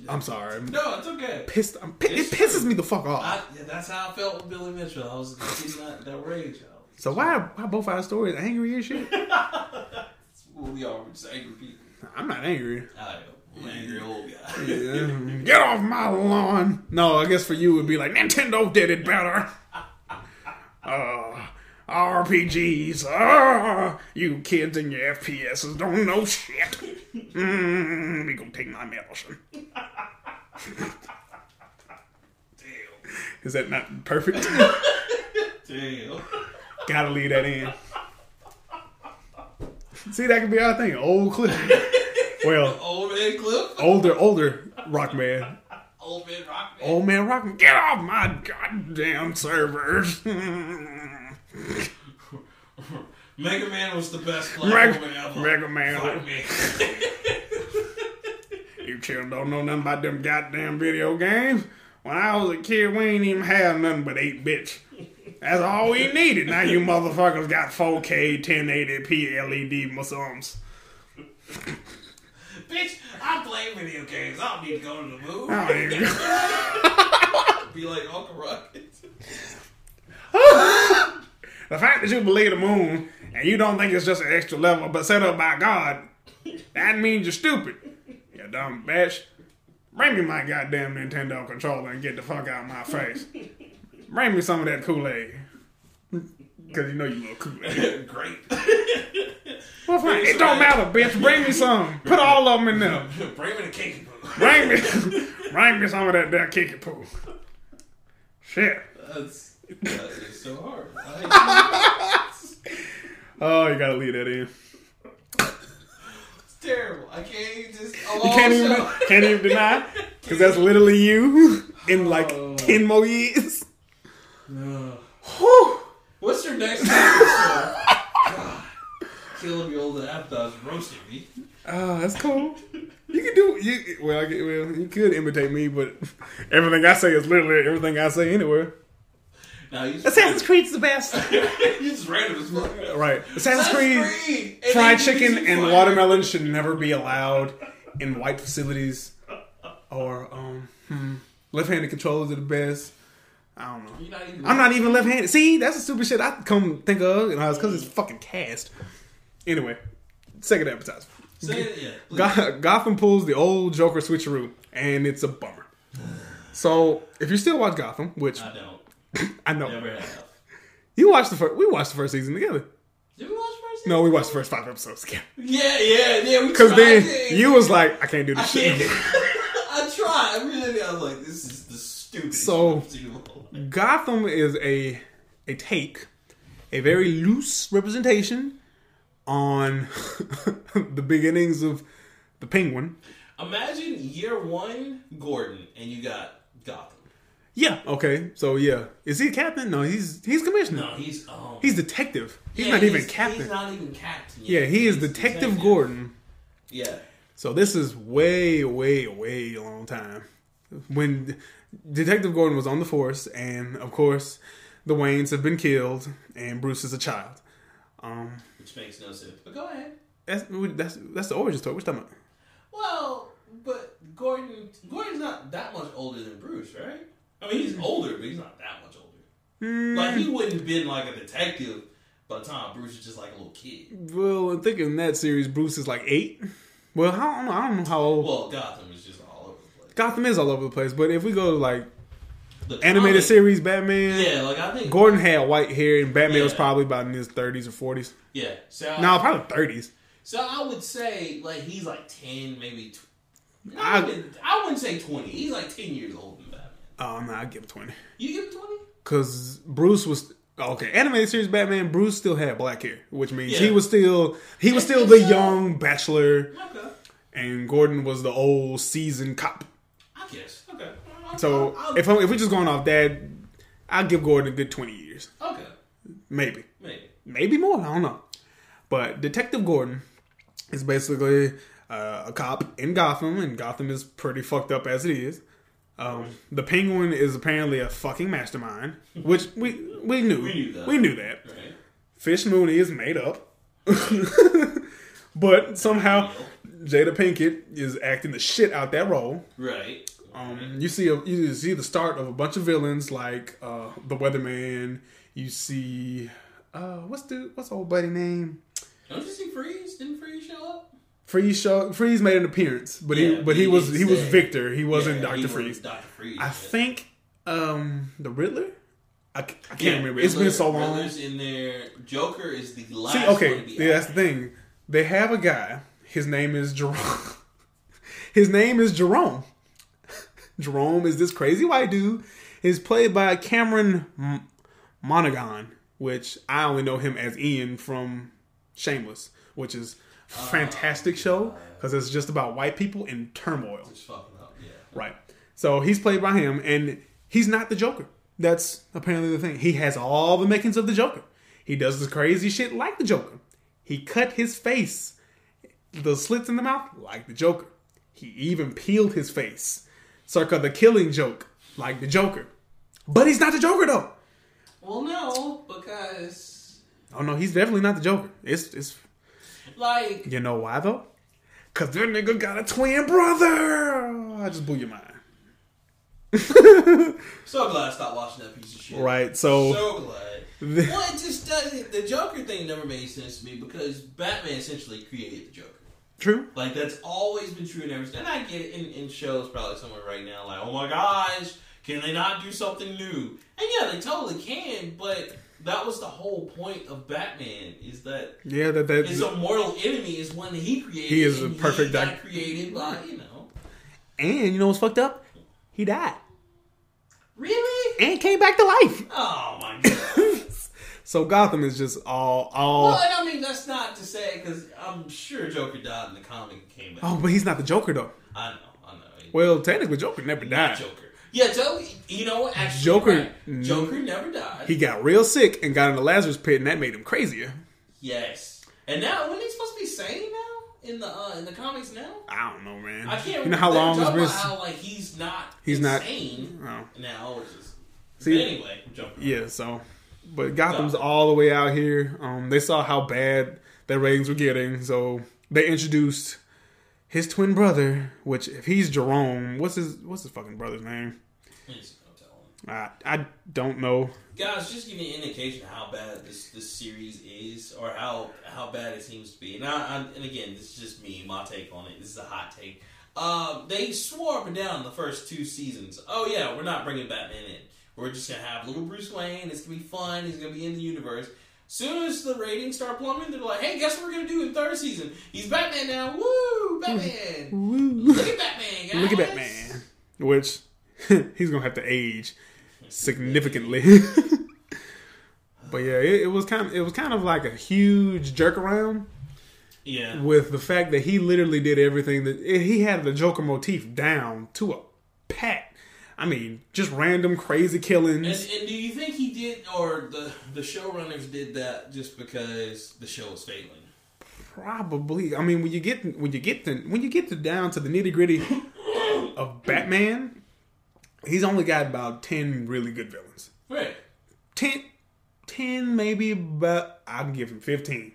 I'm sorry. No, it's okay. pissed. I'm, pi- it pisses me the fuck off. I, yeah, that's how I felt with Billy Mitchell. I was getting that, that rage out. So why, why both our stories angry as shit? Well, we are just angry people. I'm not angry. I am. I'm an angry old guy. Yeah. Get off my lawn. No, I guess for you it would be like Nintendo did it better. Uh, RPGs. Uh, you kids and your FPSs don't know shit. Mm, let me go take my medicine. Damn. Is that not perfect? Damn. Gotta leave that in. See, that could be our thing. Old Cliff. Well, Old man Cliff. older, older rock man. Old man Rock Man. Old man rock man. Get off my goddamn servers. Mega Man was the best black Mega- woman ever. Mega Man. Fuck me. You children don't know nothing about them goddamn video games. When I was a kid, we ain't even have nothing but 8 bits. That's all we needed. Now you motherfuckers got 4K, 1080p LED musums. Bitch, I play video games. I don't need to go to the moon. I don't even- Be like Uncle Ruckus. The fact that you believe the moon and you don't think it's just an extra level but set up by God, that means you're stupid. You dumb bitch. Bring me my goddamn Nintendo controller and get the fuck out of my face. Bring me some of that Kool-Aid. Cause you know you love Kool-Aid. Great. Well, fine. It don't matter, bitch. Bring me some. Put all of them in there. Bring me the cake. Bring me, bring me some of that, damn Kickapoo. Shit. That's is so hard. Oh, you gotta leave that in. It's terrible. I can't even just. You can't even can't even deny because that's literally you in like Oh. ten more years. No. Whew. What's your next episode? God. Killing me old appetizer roasting me. Ah, that's cool. You can do you well. I get, well, you could imitate me, but everything I say is literally everything I say anywhere. Just Assassin's Creed's the best. you just random as fuck. right. Assassin's Creed, Creed. Fried chicken and fire. watermelon should never be allowed in white facilities. Or um, hmm, left-handed controllers are the best. I don't know. Not. I'm not even left-handed. See, that's the stupid shit I come think of, and I was because it's fucking cast. Anyway, second advertisement. Say it, yeah. Go- Gotham pulls the old Joker switcheroo, and it's a bummer. So, if you still watch Gotham, which I don't. I know Never have. you watched the first, we watched the first season together. Did we watch first? No, we watched the first five episodes together. Yeah, yeah, yeah. Because then you was like, I can't do I this can't. shit. I tried. I really. I was like, this is the stupidest. So- shit I've seen in my whole life. Gotham is a a take, a very loose representation on the beginnings of the Penguin. Imagine year one Gordon, and you got Gotham. Yeah. Okay. So yeah, is he a captain? No, he's he's commissioner. No, he's um, He's detective. He's yeah, not even captain. He's not even captain. yeah, Yet. he is He's Detective Gordon. Yeah, So this is way, way, way a long time. When Detective Gordon was on the force, and of course, the Waynes have been killed, and Bruce is a child. Um, which makes no sense. But go ahead. that's that's that's the origin story. What you talking about? Well, but Gordon, Gordon's not that much older than Bruce, right? I mean, he's older, but he's not that much older. Hmm. Like he wouldn't have been like a detective by the time Bruce was just like a little kid. Well, I'm thinking in that series, Bruce is like eight. Well, I don't know. I don't know how old Well, Gotham is just all over the place. Gotham is all over the place. But if we go to like The animated comic- series, Batman, yeah, like I think Gordon had white hair, and Batman was probably about in his 30s or 40s. Yeah, so No, probably 30s. So I would say like he's like ten, maybe. Tw- I- I, wouldn't, I wouldn't say twenty. He's like ten years old. Oh no, I'd give him 20. You give him twenty? Because Bruce was okay. Animated series Batman. Bruce still had black hair, which means he was still he was still the young bachelor, Okay, and Gordon was the old seasoned cop. I guess. Okay. I'll- So I'll- I'll- if I'm, if we're just going off that, I'll give Gordon a good 20 years, okay, maybe, maybe. maybe more. I don't know. But Detective Gordon is basically uh, a cop in Gotham, and Gotham is pretty fucked up as it is. Um, the Penguin is apparently a fucking mastermind, which we we knew. We knew that. We knew that. Right. Fish Mooney is made up. but somehow Jada Pinkett is acting the shit out that role. Right. Um, you see a, you see the start of a bunch of villains like uh, the Weatherman. You see uh, what's the what's the old buddy name? Don't you see Freeze? Didn't Freeze show up? Freeze show Freeze made an appearance, but Yeah, he but he, he was he was. Victor. He wasn't Yeah, Doctor Freeze. Doctor Freeze. I think um, the Riddler. I can't Yeah, remember. It's been so long. Riddler's in there. Joker is the last See, one okay, to be yeah, that's the thing. They have a guy. His name is Jerome. His name is Jerome. Jerome is this crazy white dude. He's played by Cameron M- Monaghan, which I only know him as Ian from Shameless, which is fantastic show because it's just about white people in turmoil. Just fucking up. Yeah. Right. So he's played by him, and he's not the Joker. That's apparently the thing. He has all the makings of the Joker. He does this crazy shit like the Joker. He cut his face, the slits in the mouth, like the Joker. He even peeled his face, circa the killing joke, like the Joker. But he's not the Joker though. Well, no, because Oh no, he's definitely not the Joker. It's it's like you know why though? Cause that nigga got a twin brother. I just blew your mind. so glad I stopped watching that piece of shit. Right. So, So glad. well, it just doesn't. The Joker thing never made sense to me because Batman essentially created the Joker. true. Like that's always been true in every. And I get it in, in shows probably somewhere right now. Like, oh my gosh, can they not do something new? And yeah, they totally can. But that was the whole point of Batman is that Yeah, that that his immortal enemy is one that he created. He is a perfect doc- created by you know. And you know what's fucked up? He died Really? and came back to life. Oh my god. So Gotham is just all all. Well, and I mean that's not to say because I'm sure Joker died in the comic came back. Oh, but he's not the Joker though. I know, I know. Well, technically, Joker never died. Joker. Yeah, Joker. You know what? Actually, Joker- right. Joker never died. He got real sick and got in the Lazarus pit, and that made him crazier. yes. And now, when he's supposed to be sane now in the uh, in the comics now? I don't know, man. I can't. You know how long it's talking been? how like he's not. He's not- insane Oh. now. Just, See- anyway, jumping. Yeah, so but Gotham's Gotham. all the way out here. Um, they saw how bad their ratings were getting, so they introduced his twin brother. Which, if he's Jerome, what's his what's his fucking brother's name? I'm just gonna tell him. I I don't know. Guys, just give me an indication of how bad this this series is, or how how bad it seems to be. And I, I, and again, this is just me, my take on it. This is a hot take. Um, they swore up and down the first two seasons. Oh yeah, we're not bringing Batman in. We're just gonna have little Bruce Wayne. It's gonna be fun. He's gonna be in the universe. Soon as the ratings start plummeting, they're like, "Hey, guess what we're gonna do in third season? He's Batman now. Woo, Batman! Woo. Look at Batman, guys. Look at Batman, which he's gonna have to age significantly. but yeah, it, it was kind of it was kind of like a huge jerk around. Yeah, with the fact that he literally did everything that he had the Joker motif down to a pat. I mean, just random crazy And, killings. and do you think he did, or the the showrunners did that just because the show was failing? Probably. I mean, when you get when you get to when you get to down to the nitty gritty of Batman, he's only got about ten really good villains. Right. 10, 10 maybe, but I can give him fifteen.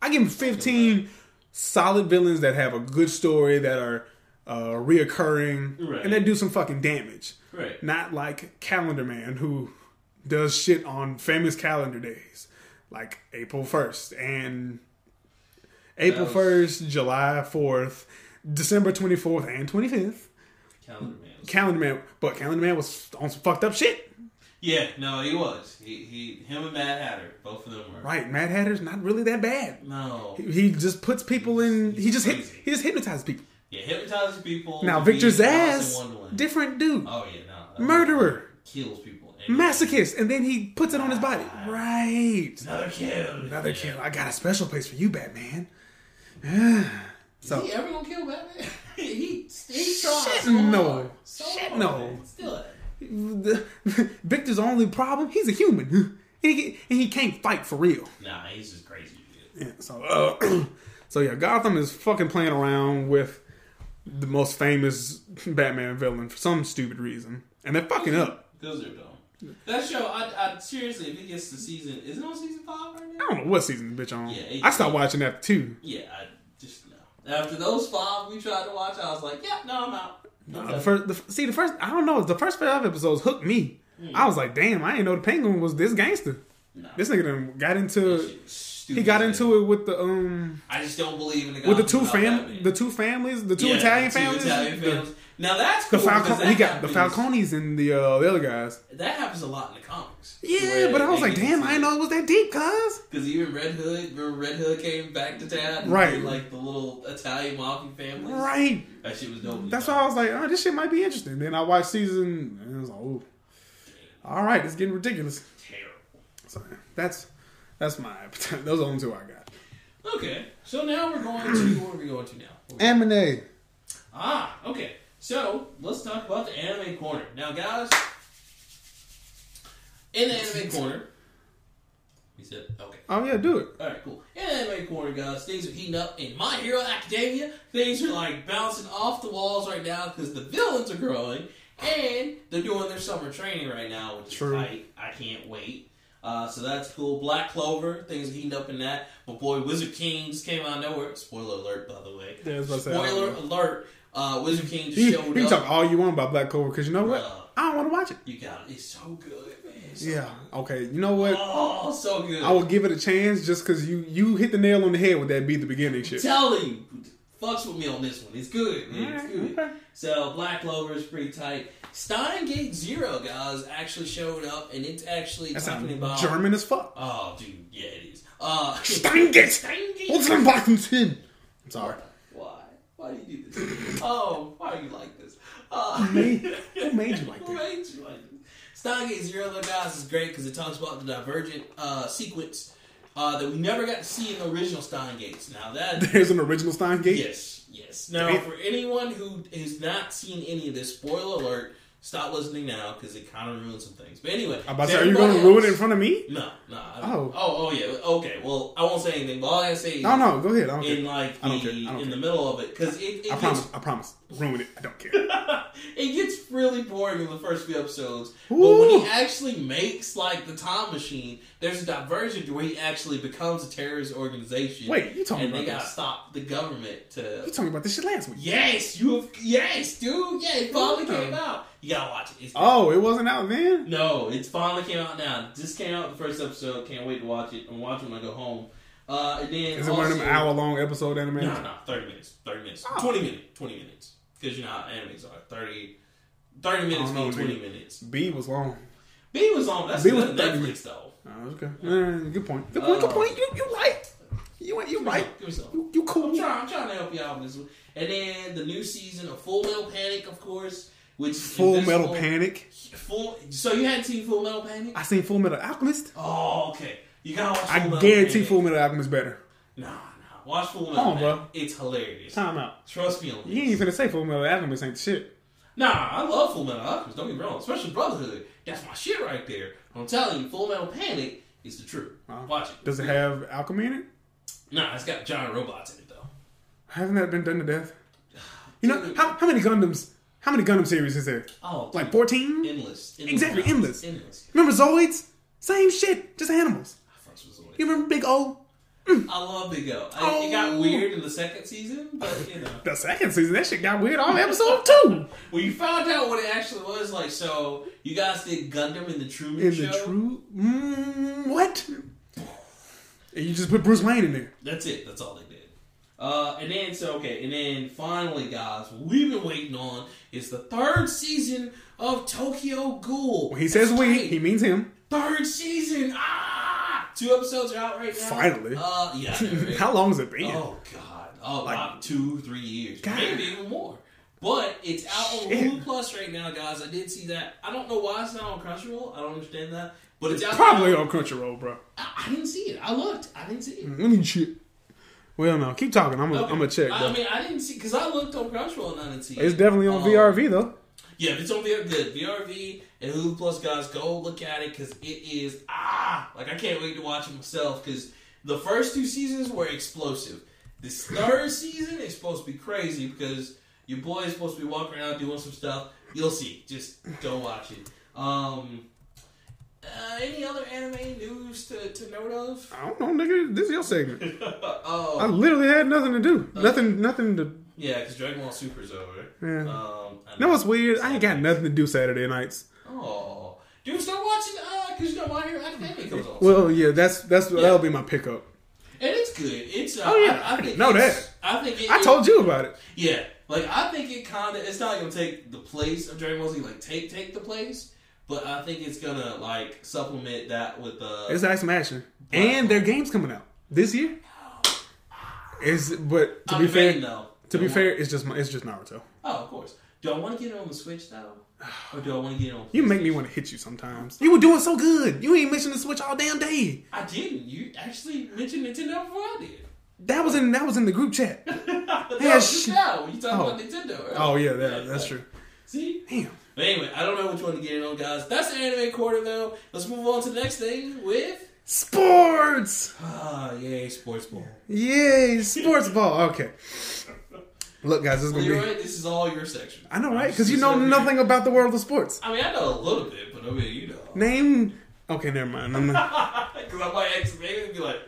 I give him fifteen solid villains that have a good story that are uh, reoccurring Right. and that do some fucking damage. Right. Not like Calendar Man who does shit on famous calendar days, like April first and April was- first, July fourth, December twenty fourth, and twenty fifth. Calendar Man. Calendar Man, but Calendar Man was on some fucked up shit. Yeah, no, he was. He, he, him and Mad Hatter, both of them were. Right, Mad Hatter's not really that bad. No. He- He just puts people in. He just hit, he just hypnotizes people. Yeah, hypnotizes people. Now to Victor be Zsasz, different dude, Oh yeah, no. murderer, kills people. And- masochist, and then he puts it on his body. Right, Another kill. another kill. I got a special place for you, Batman. so Is he ever gonna kill Batman? he he tries Shit, so no. hard. So Shit, hard. no. Still. the, Victor's only problem. He's a human, and he, and he can't fight for real. Nah, he's just crazy. Dude. Yeah, so, uh, so yeah, Gotham is fucking playing around with the most famous Batman villain for some stupid reason, and they're fucking up. Those are dumb. That show, I, I seriously, if it gets to season, is it on season five right now? I don't know what season the bitch on. Yeah, eight- I stopped watching after two. Yeah, I just no. After those five we tried to watch, I was like, yeah, no, I'm out. Uh, the first, the, see, the first, I don't know, the first five episodes hooked me. I was like, damn, I didn't know the Penguin was this gangster. No. This nigga done got into, shit was stupid he got into it with the um, I just don't believe in the with the two fam, the two families, the two Yeah, Italian the two families. Italian The- Now that's The cool because Falcon, that he got the happens- Falcones and the uh, the other guys. That happens a lot in the comics. Yeah, but I was like, damn, I didn't know it was that deep, cuz. Because even Red Hood, remember Red Hood came back to town, Right. did, Like the little Italian mafia family, Right. That shit was dope. That's why I was like, oh, this shit might be interesting. Then I watched season, and I was like, oh, all right, it's getting ridiculous. terrible. So that's that's my those are the only two I got. Okay, so now we're going to where are we going to now? Anime. Ah, okay. So let's talk about the anime corner. Now, guys, in the anime corner, we said okay. Oh yeah, do it. All right, cool. In the anime corner, guys, things are heating up in My Hero Academia. Things are like bouncing off the walls right now because the villains are growing and they're doing their summer training right now, which True. is tight. I can't wait. Uh, so that's cool. Black Clover, things heating up in that. But boy, Wizard Kings came out of nowhere. Spoiler alert, by the way. Yeah, I was say, Spoiler alert. Uh, Wizard King just you showed can up. talk all you want about Black Clover because you know what? Bruh. I don't want to watch it. You got it. It's so good, man. So Yeah. Okay. You know what? Oh, so good. I will give it a chance just because you you hit the nail on the head with that be the beginning shit. telling fucks with me on this one. It's good, man. It's good. okay. So Black Clover is pretty tight. Steins;Gate Zero guys actually showed up, and it's actually That talking about. German as fuck. Oh, dude, yeah, it is. Uh, Steins;Gate. Steins;Gate. What's sin? I'm sorry. Why? Why do you do this? oh, why do you like this? Uh, Who made- who made you like Who that? made you like this? Steins;Gate Zero, though, guys, is great because it talks about the divergent uh, sequence uh, that we never got to see in the original Steins;Gates. Now that There's an original Steins Gate. Yes, yes. Now, for anyone who has not seen any of this, spoiler alert, stop listening now because it kind of ruins some things. But anyway, I'm about to say, are you going to ruin it in front of me? No, no. Oh. oh, oh, yeah. Okay, well, I won't say anything, but all I say is No, no, go ahead. I don't in care. like I don't the, care. I don't in care. the middle of it because it, it I gets promise. I promise. Ruin it. I don't care. it gets really boring in the first few episodes. But when he actually makes like the time machine, there's a diversion to where he actually becomes a terrorist organization. Wait, you talking and they about gotta this? stop the government to You talking about this shit last week. Yes, you have. Yes, dude. Yeah, it finally Oh. came out. You gotta watch it. It's, Oh, it wasn't out then. No, it's finally came out now. Just came out the first episode. Can't wait to watch it. I'm watching when I go home. Uh, and then Is it one of them hour long episode animes? No, no, thirty minutes. Thirty minutes. Oh. Twenty minutes. Twenty minutes. Because you know how animes are. 30, 30 minutes mean twenty minutes. B was long. B was long. That's B was was 30 Netflix minutes. though. Oh, okay. Uh, good point. Good point. Good Uh, point. You you right. You you right. Give me some. You, you cool. I'm trying. I'm trying to help you out with this one. And then the new season of Full Metal Panic, of course. Which Full Metal Panic. Full. So you hadn't seen Full Metal Panic? I seen Full Metal Alchemist. Oh, okay. You gotta watch. Full I Metal guarantee Panic. Full Metal Alchemist better. Nah, nah. Watch Full Metal Come on, Panic. bro. It's hilarious. Time out. Trust me on You ain't this. finna say Full Metal Alchemist ain't the shit. Nah, I love Full Metal Alchemist. Don't get me wrong. Especially Brotherhood. That's my shit right there. I'm telling you, Full Metal Panic is the truth. Wow. Watch it. Does it have alchemy in it? Nah, it's got giant robots in it though. Haven't that been done to death? You know how, how many Gundams? How many Gundam series is there? Oh, Like fourteen? endless. endless Exactly, endless. Endless. Remember Zoids? Same shit, just animals. With You remember Big O? I love Big O. I, It got Oh. weird in the second season, but you know. The second season, that shit got weird on episode two. When you found out what it actually was, like, so you guys did Gundam in the Truman In Show. the true, mm, what? And you just put Bruce Wayne in there. That's it. That's all they did. Uh, and then so okay, and then finally, guys, what we've been waiting on is the third season of Tokyo Ghoul. When he says we, right. he means him. third season. Ah, two episodes are out right now. Finally. Uh, yeah. Right? How long has it been? Oh God. Oh, Like- about two, three years, God. maybe even more. But it's out on Hulu Plus right now, guys. I did see that. I don't know why it's not on Crunchyroll. I don't understand that. But it's out Probably on Crunchyroll, bro. I, I didn't see it. I looked. I didn't see it. Let me shit. Well, no, keep talking. I'm gonna, Okay. I'm gonna check. I, Bro. I mean, I didn't see because I looked on Crunchyroll and I didn't see it. it's definitely on Um, VRV though. Yeah, if it's on VR, good. VRV and Hulu Plus, guys, go look at it because it is ah like I can't wait to watch it myself because the first two seasons were explosive. This third season is supposed to be crazy because your boy is supposed to be walking around doing some stuff. You'll see. Just go watch it. Um, uh, any other anime news to, to note of? I don't know, nigga. This is your segment. oh, I literally had nothing to do. Nothing, nothing to. yeah, because Dragon Ball Super's over. Yeah. Um, I No, what's weird? I ain't got nothing to do Saturday nights. Oh, dude, start watching uh, because you know My Hero Academia comes on. Well, yeah, that's that's that'll be my pickup. and it's good. It's uh, Oh, yeah, I, I I think know that. I think it, I told you about it. Yeah, like I think it kind of. It's not gonna take the place of Dragon Ball Z. Like take take the place, but I think it's gonna like supplement that with uh. It's ice smashing, and their game's coming out this year. Is but to I'm be fair, though. to be Don't fair, it's just it's just Naruto. oh, of course. Do I want to get it on the Switch though, or do I want to get it on? You make me want to hit you sometimes. You were doing so good. You ain't mentioned the Switch all damn day. I didn't. You actually mentioned Nintendo before I did. That was in that was in the group chat. no, Yeah, just sh- now when you talk Oh. about Nintendo. Right? Oh yeah, that, that's true. See. Damn. But anyway, I don't know which one to get in on, guys. That's the anime quarter, though. Let's move on to the next thing with. Sports. Ah, yay, sports ball. Yay, sports ball. Okay. Look, guys, this is gonna be. Leroy, this is all your section. I know, right? Because you know nothing about the world of sports. I mean, I know a little bit, but I mean, you know. Name. Okay, never mind. Because I might ask maybe be like,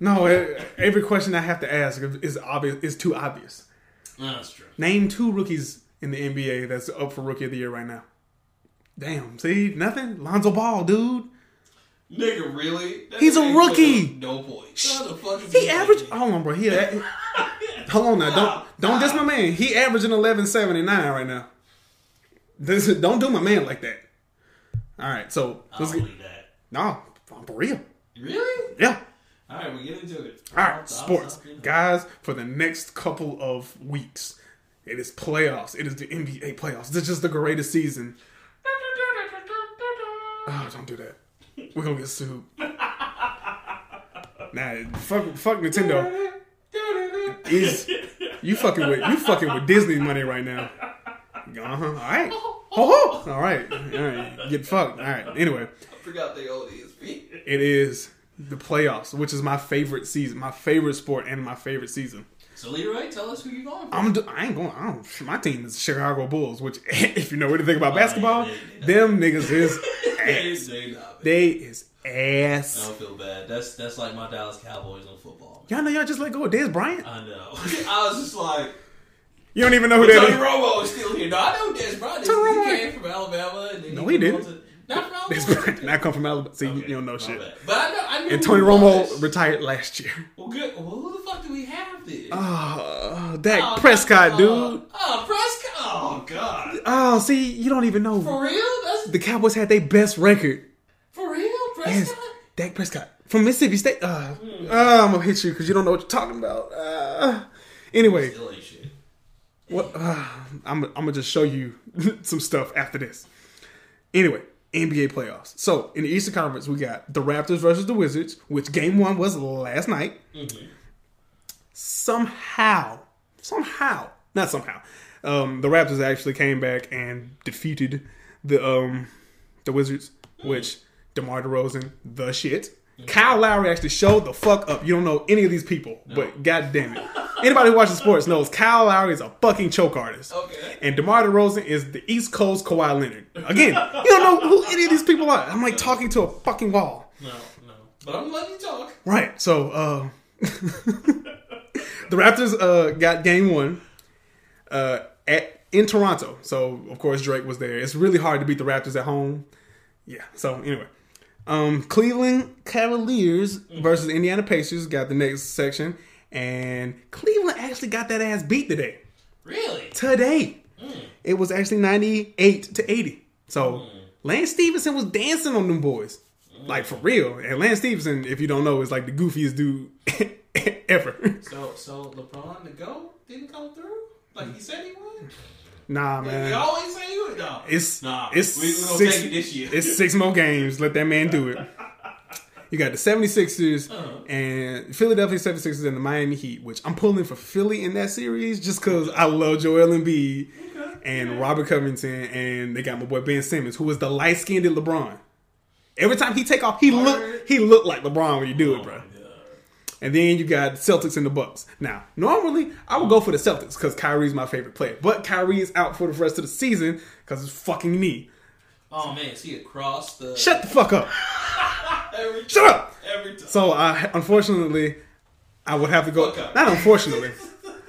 no, every question I have to ask is obvious. Is too obvious. no, that's true. Name two rookies in the NBA that's up for rookie of the year right now. Damn. See, nothing. Lonzo Ball, dude. Nigga, really? That He's a rookie. No points. How the fuck is He averaged. Hold on, bro. He. Hold on now. Don't don't diss my man. He averaging eleven seventy nine right now. This don't do my man like that. All right, so I let's don't believe that. no for real. Really? Yeah. All right, we get into it. All right, sports, stop, you know. guys. For the next couple of weeks, it is playoffs. It is the NBA playoffs. This is just the greatest season. Oh, don't do that. We're gonna get sued. Nah, fuck, fuck Nintendo. Is you fucking with you fucking with Disney money right now? Uh huh. All right. Ho ho. All right. All right. Get fucked. All right. Anyway, I forgot they own ESP. it is the playoffs, which is my favorite season, my favorite sport, and my favorite season. So Leroy, tell us who you going for. I'm. do- I ain't going. I don't. My team is Chicago Bulls, which, if you know anything about Oh, basketball, yeah, they- they- them niggas is They- ass. they. They is ass. I don't feel bad. That's that's like my Dallas Cowboys on football. Y'all know y'all just let go of Dez Bryant. I know. I was just like, You don't even know who Tony that Romo is still here. No, I know Dez Bryant. is. Tony Romo- He came from Alabama. And then No, he he didn't. Not from. Alabama. Not come from Alabama. See, you, Okay, you don't know shit. bad. But I know. I knew And Tony Romo was. retired last year. Well, good. Well, who the fuck do we have then? Oh, Dak Oh, Prescott, oh, dude. Oh, Prescott. Oh, God. Oh, see, you don't even know. For real? That's The Cowboys had their best record. for real, Yes, Prescott. Dak Prescott from Mississippi State. Uh, uh, I'm gonna hit you because you don't know what you're talking about. Uh, anyway, what? Uh, I'm I'm gonna just show you some stuff after this. Anyway, NBA playoffs. So in the Eastern Conference, we got the Raptors versus the Wizards, which game one was last night. Somehow, somehow, not somehow, um, the Raptors actually came back and defeated the um the Wizards, which DeMar DeRozan, the shit. Kyle Lowry actually showed the fuck up. You don't know any of these people, but god damn it. Anybody who watches sports knows Kyle Lowry is a fucking choke artist. Okay. And DeMar DeRozan is the East Coast Kawhi Leonard. Again, you don't know who any of these people are. I'm like talking to a fucking wall. No, no. But I'm letting you talk. Right. So uh the Raptors uh got game one uh at in Toronto. So of course Drake was there. It's really hard to beat the Raptors at home. Yeah. So anyway. Um Cleveland Cavaliers versus Indiana Pacers got the next section. And Cleveland actually got that ass beat today. Really? Today. Hmm. It was actually 98 to 80. So hmm. Lance Stephenson was dancing on them boys. Hmm. Like for real. And Lance Stephenson, if you don't know, is like the goofiest dude ever. So, so LeBron to go didn't come through like he said he would. Nah, man. always say he would. No, It's nah. it's we, we gonna six, take it this year. it's six more games. Let that man do it. You got the 76ers Uh-huh. and Philadelphia 76ers and the Miami Heat, which I'm pulling for Philly in that series just because I love Joel Embiid and Robert Covington, and they got my boy Ben Simmons, who is the light skinned LeBron. Every time he take off, he Word. look he look like LeBron when you do Oh it, bro. And then you got Celtics and the Bucks. Now, normally I would go for the Celtics because Kyrie's my favorite player, but Kyrie is out for the rest of the season because it's fucking knee. Oh man, see across the Shut the fuck up. every time, Shut up. every time. So I unfortunately I would have to go. Up. Not unfortunately,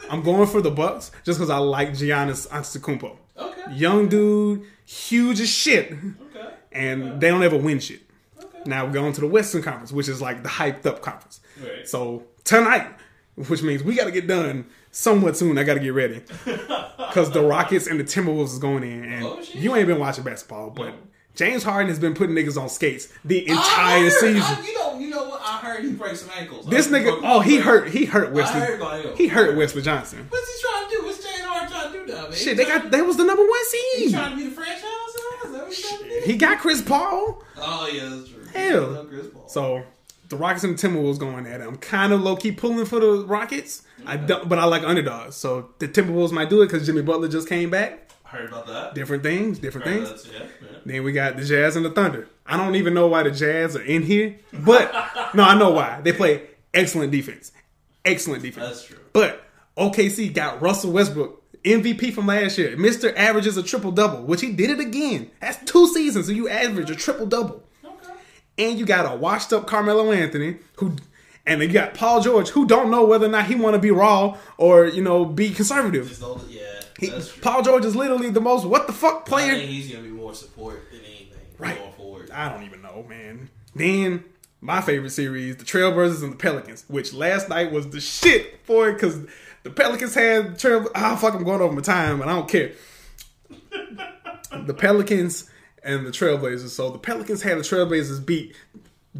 I'm going for the Bucks just because I like Giannis Antetokounmpo. Okay. Young dude, huge as shit, Okay. and they don't ever win shit. Okay. Now we're going to the Western Conference, which is like the hyped up conference. Right. So tonight, which means we got to get done somewhat soon. I got to get ready because the Rockets and the Timberwolves is going in, and Oh, you ain't been watching basketball, but James Harden has been putting niggas on skates the entire heard- season. I, you know, you know what? I heard he breaks some ankles. This I- nigga, oh, he hurt. He hurt Wesley. I heard about him. He hurt Wesley Johnson. What's he trying to do? What's James Harden trying to do now, man? Shit, they got. That was the number one seed. He trying to be the franchise? huh? Is that what he's trying to do? He got Chris Paul. Oh yeah, that's true. Hell. He Chris Paul. So the Rockets and the Timberwolves going at it. I'm kind of low key pulling for the Rockets. I don't, but I like underdogs. So the Timberwolves might do it because Jimmy Butler just came back. Heard about that. Different things, different Heard things. yeah, yeah. Then we got the Jazz and the Thunder. I don't even know why the Jazz are in here, but no, I know why. They play excellent defense, excellent defense. That's true. But OKC got Russell Westbrook, MVP from last year. Mister averages a triple double, which he did it again. That's two seasons, so you average a triple double. And you got a washed up Carmelo Anthony who, and then you got Paul George who don't know whether or not he want to be raw or you know be conservative. Know yeah, He- Paul George is literally the most what the fuck player. he's gonna be more support than anything Right. going forward. I don't even know, man. Then my favorite series, the Trailblazers and the Pelicans, which last night was the shit for it because the Pelicans had Trail. Ah, fuck, I'm going over my time, and I don't care. the Pelicans and the Trailblazers. So the Pelicans had the Trailblazers beat,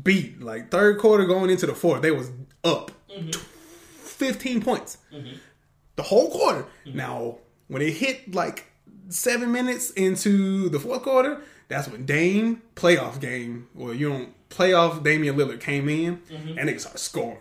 beat like third quarter going into the fourth. They was up tw- 15 points the whole quarter. Now, when it hit like seven minutes into the fourth quarter, That's when Dame playoff game. Well, you don't playoff. Damian Lillard came in Mm-hmm. and niggas started scoring.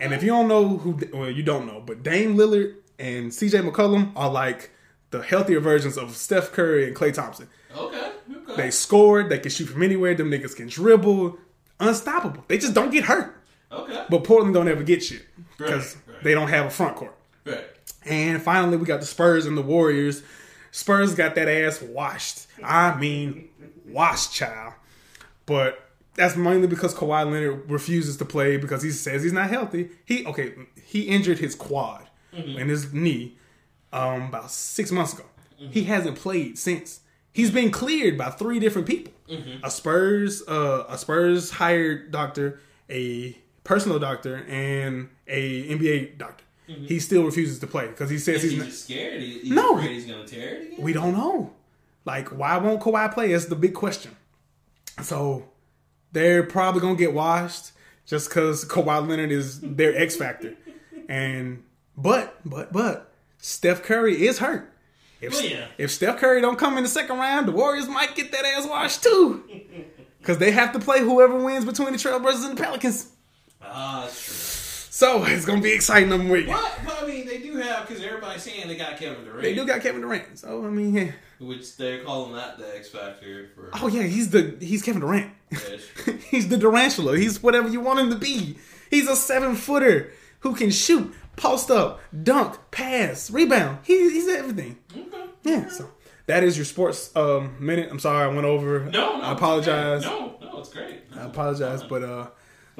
And if you don't know who, well, you don't know, but Dame Lillard and C.J. McCollum are like the healthier versions of Steph Curry and Klay Thompson. Okay. Okay. They scored. They can shoot from anywhere. Them niggas can dribble. Unstoppable. They just don't get hurt. okay. But Portland don't ever get shit because Right, right. they don't have a front court. Right. And finally, we got the Spurs and the Warriors. Spurs got that ass washed. I mean, washed, child. But that's mainly because Kawhi Leonard refuses to play because he says he's not healthy. He okay, he injured his quad and his knee um, about six months ago. He hasn't played since. He's been cleared by three different people: a Spurs, uh, a Spurs hired doctor, a personal doctor, and a NBA doctor. He still refuses to play because he says Is he's not. just scared? He, he's No. afraid he's gonna tear it again. We don't know. Like, why won't Kawhi play? Is the big question. So they're probably gonna get washed just because Kawhi Leonard is their X factor. And but but but Steph Curry is hurt. If Well, yeah. if Steph Curry don't come in the second round, the Warriors might get that ass washed too. Because they have to play whoever wins between the Trailblazers and the Pelicans. Ah, that's true. So it's gonna be exciting. I'm with you. What? But I mean, they do have because everybody's saying they got Kevin Durant. They do got Kevin Durant. So I mean, yeah. which they're calling that the X factor for. Oh yeah, he's the he's Kevin Durant. Fish. he's the Durantula. He's whatever you want him to be. He's a seven footer who can shoot, post up, dunk, pass, rebound. He, he's everything. Okay. Yeah. So that is your sports um, minute. I'm sorry I went over. No, no, I apologize. No, no, it's great. I apologize, but uh,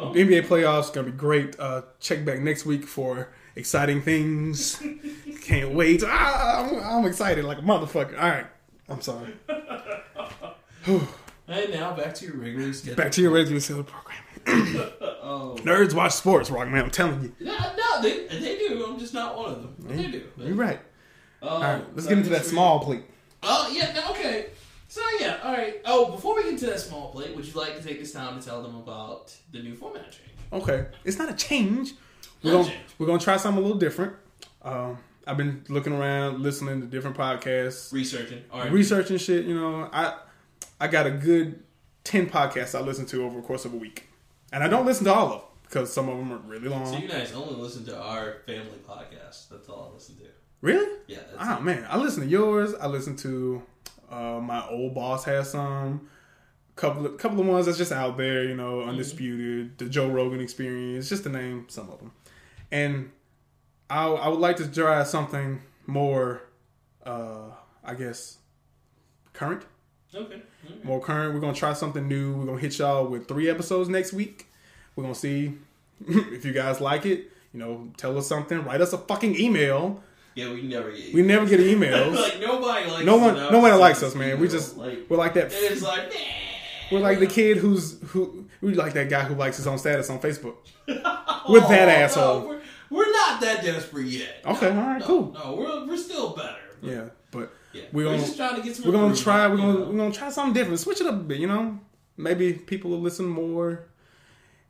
Oh. NBA playoffs gonna be great. Uh, check back next week for exciting things. Can't wait. Ah, I'm, I'm excited like a motherfucker. All right. I'm sorry. And now back to your regularly scheduled. Back to your regular schedule programming. Oh. Nerds watch sports, Rock man. I'm telling you. No, no, they, they do. I'm just not one of them. But They do. You're right. Um, All right, let's so get into that small plate. Oh yeah, okay. So yeah, all right. Oh, before we get into that small plate, would you like to take this time to tell them about the new format change? Okay, it's not a change. We're Not gonna change. we're gonna try something a little different. Um, I've been looking around, listening to different podcasts, Researching. All right. researching shit. You know, I I got a good ten podcasts I listen to over the course of a week, and I don't listen to all of them because some of them are really long. So you guys only listen to our family podcast. That's all I listen to. Really? Yeah. Oh man, I listen to yours. I listen to uh, my old boss has some couple of couple of ones that's just out there. You know, undisputed, the Joe Rogan Experience, just to name some of them. And I I would like to try something more, uh, I guess, current. Okay. Right. More current. We're gonna try something new. We're gonna hit y'all with three episodes next week. We're gonna see if you guys like it. You know, tell us something. Write us a fucking email. Yeah, we never get. We never get emails. like nobody likes. No one, us no one to likes us, man. We just like, we're like that. it's like. We're like the kid who's who. We like that guy who likes his own status on Facebook. with that Oh, asshole. No, we're, we're not that desperate yet. Okay, No, all right, no, cool. No, we're we're still better. Yeah, but Yeah, we're we're, gonna just trying to get some. we're gonna try. We're gonna know? we're gonna try something different. Switch it up a bit. You know, maybe people will listen more.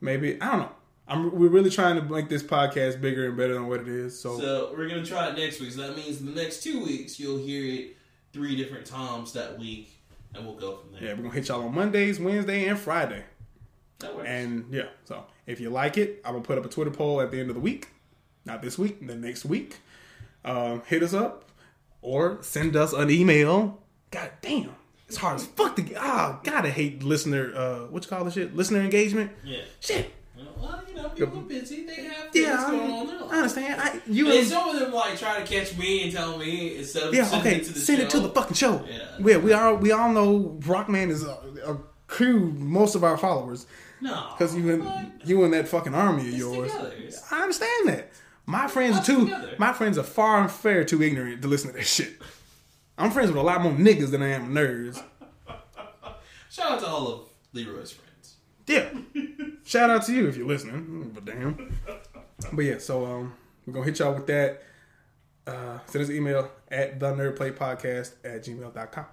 Maybe I don't know. I'm we're really trying to make this podcast bigger and better than what it is. So, So we're gonna try it next week. So that means the next two weeks you'll hear it three different times that week, and we'll go from there. yeah, we're gonna hit y'all on Mondays, Wednesday, and Friday. That works. And yeah, so if you like it, I'm gonna put up a Twitter poll at the end of the week. Not this week, the next week. Um, hit us up or send us an email. God damn, it's hard as fuck to get. Ah, gotta hate listener. Uh, what you call this shit? Listener engagement. yeah. Shit. Well, you know, people busy. They have things Yeah, I, going on I understand. I, you And some of them like try to catch me and tell me instead of yeah, sending okay. it to the Send show. it to the fucking show. Yeah. Yeah, we all we all know Rockman is a, a crew. Most of our followers. No, Because you and you in that fucking army of yours. together. I understand that. My friends are too. together. My friends are far and fair too ignorant to listen to that shit. I'm friends with a lot more niggas than I am nerds. Shout out to all of Leroy's friends. Yeah. Shout out to you if you're listening. But damn. But yeah, so um, we're gonna hit y'all with that. Uh, send us an email at the nerdplaypodcast at gmail.com.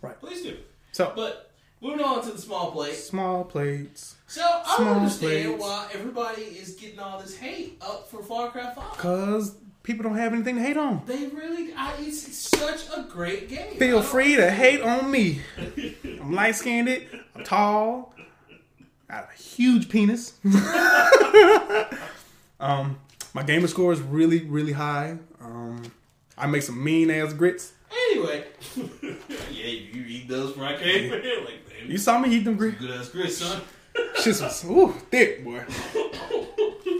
Right. Please do. So But moving on to the small plate. small plates. So I don't understand plates. why everybody is getting all this hate up for Far Cry Five. Cause people don't have anything to hate on. They really, I, it's, it's such a great game. Feel free to hate on me. I'm light skinned, I'm tall, got a huge penis. um, my gamer score is really, really high. Um, I make some mean ass grits. Anyway, yeah, you eat those when I came in. Like, man, You saw me eat them grits. good ass grits, son. Shit was ooh thick, boy.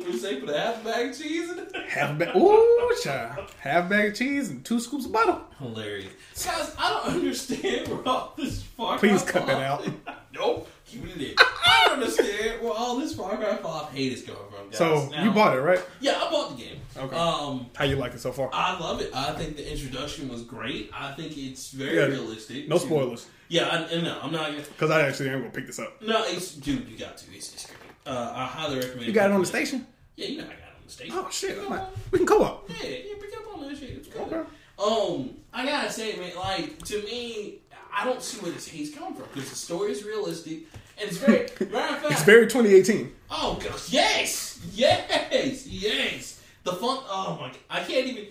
we say put a half bag of cheese in it. Half bag, ooh, child. Half bag of cheese and two scoops of butter. Hilarious. Guys, I don't understand where all this Cry Please cut that out. nope, keep. I don't understand where all this Far Cry 5 hate is coming from, guys. So Now- you bought it, right? Yeah, I bought the game. Okay. Um, How you like it so far? I love it. I think the introduction was great. I think it's very Yeah, realistic. No to- spoilers, Yeah, I, and no, I'm not gonna. because I actually am gonna pick this up. No, it's dude, you got to. It's, it's great. Uh, I highly recommend. You got it on the station? Yeah, you know I got it on the station. Oh shit! I'm like, we can co-op. Yeah, yeah, pick up on that shit. It's good. Okay. Um, I gotta say, man, like to me, I don't see where this hate's coming from because the story is realistic and it's very. matter of fact, It's very 2018. Oh gosh, yes, yes, yes. The fun. Oh my! God. I can't even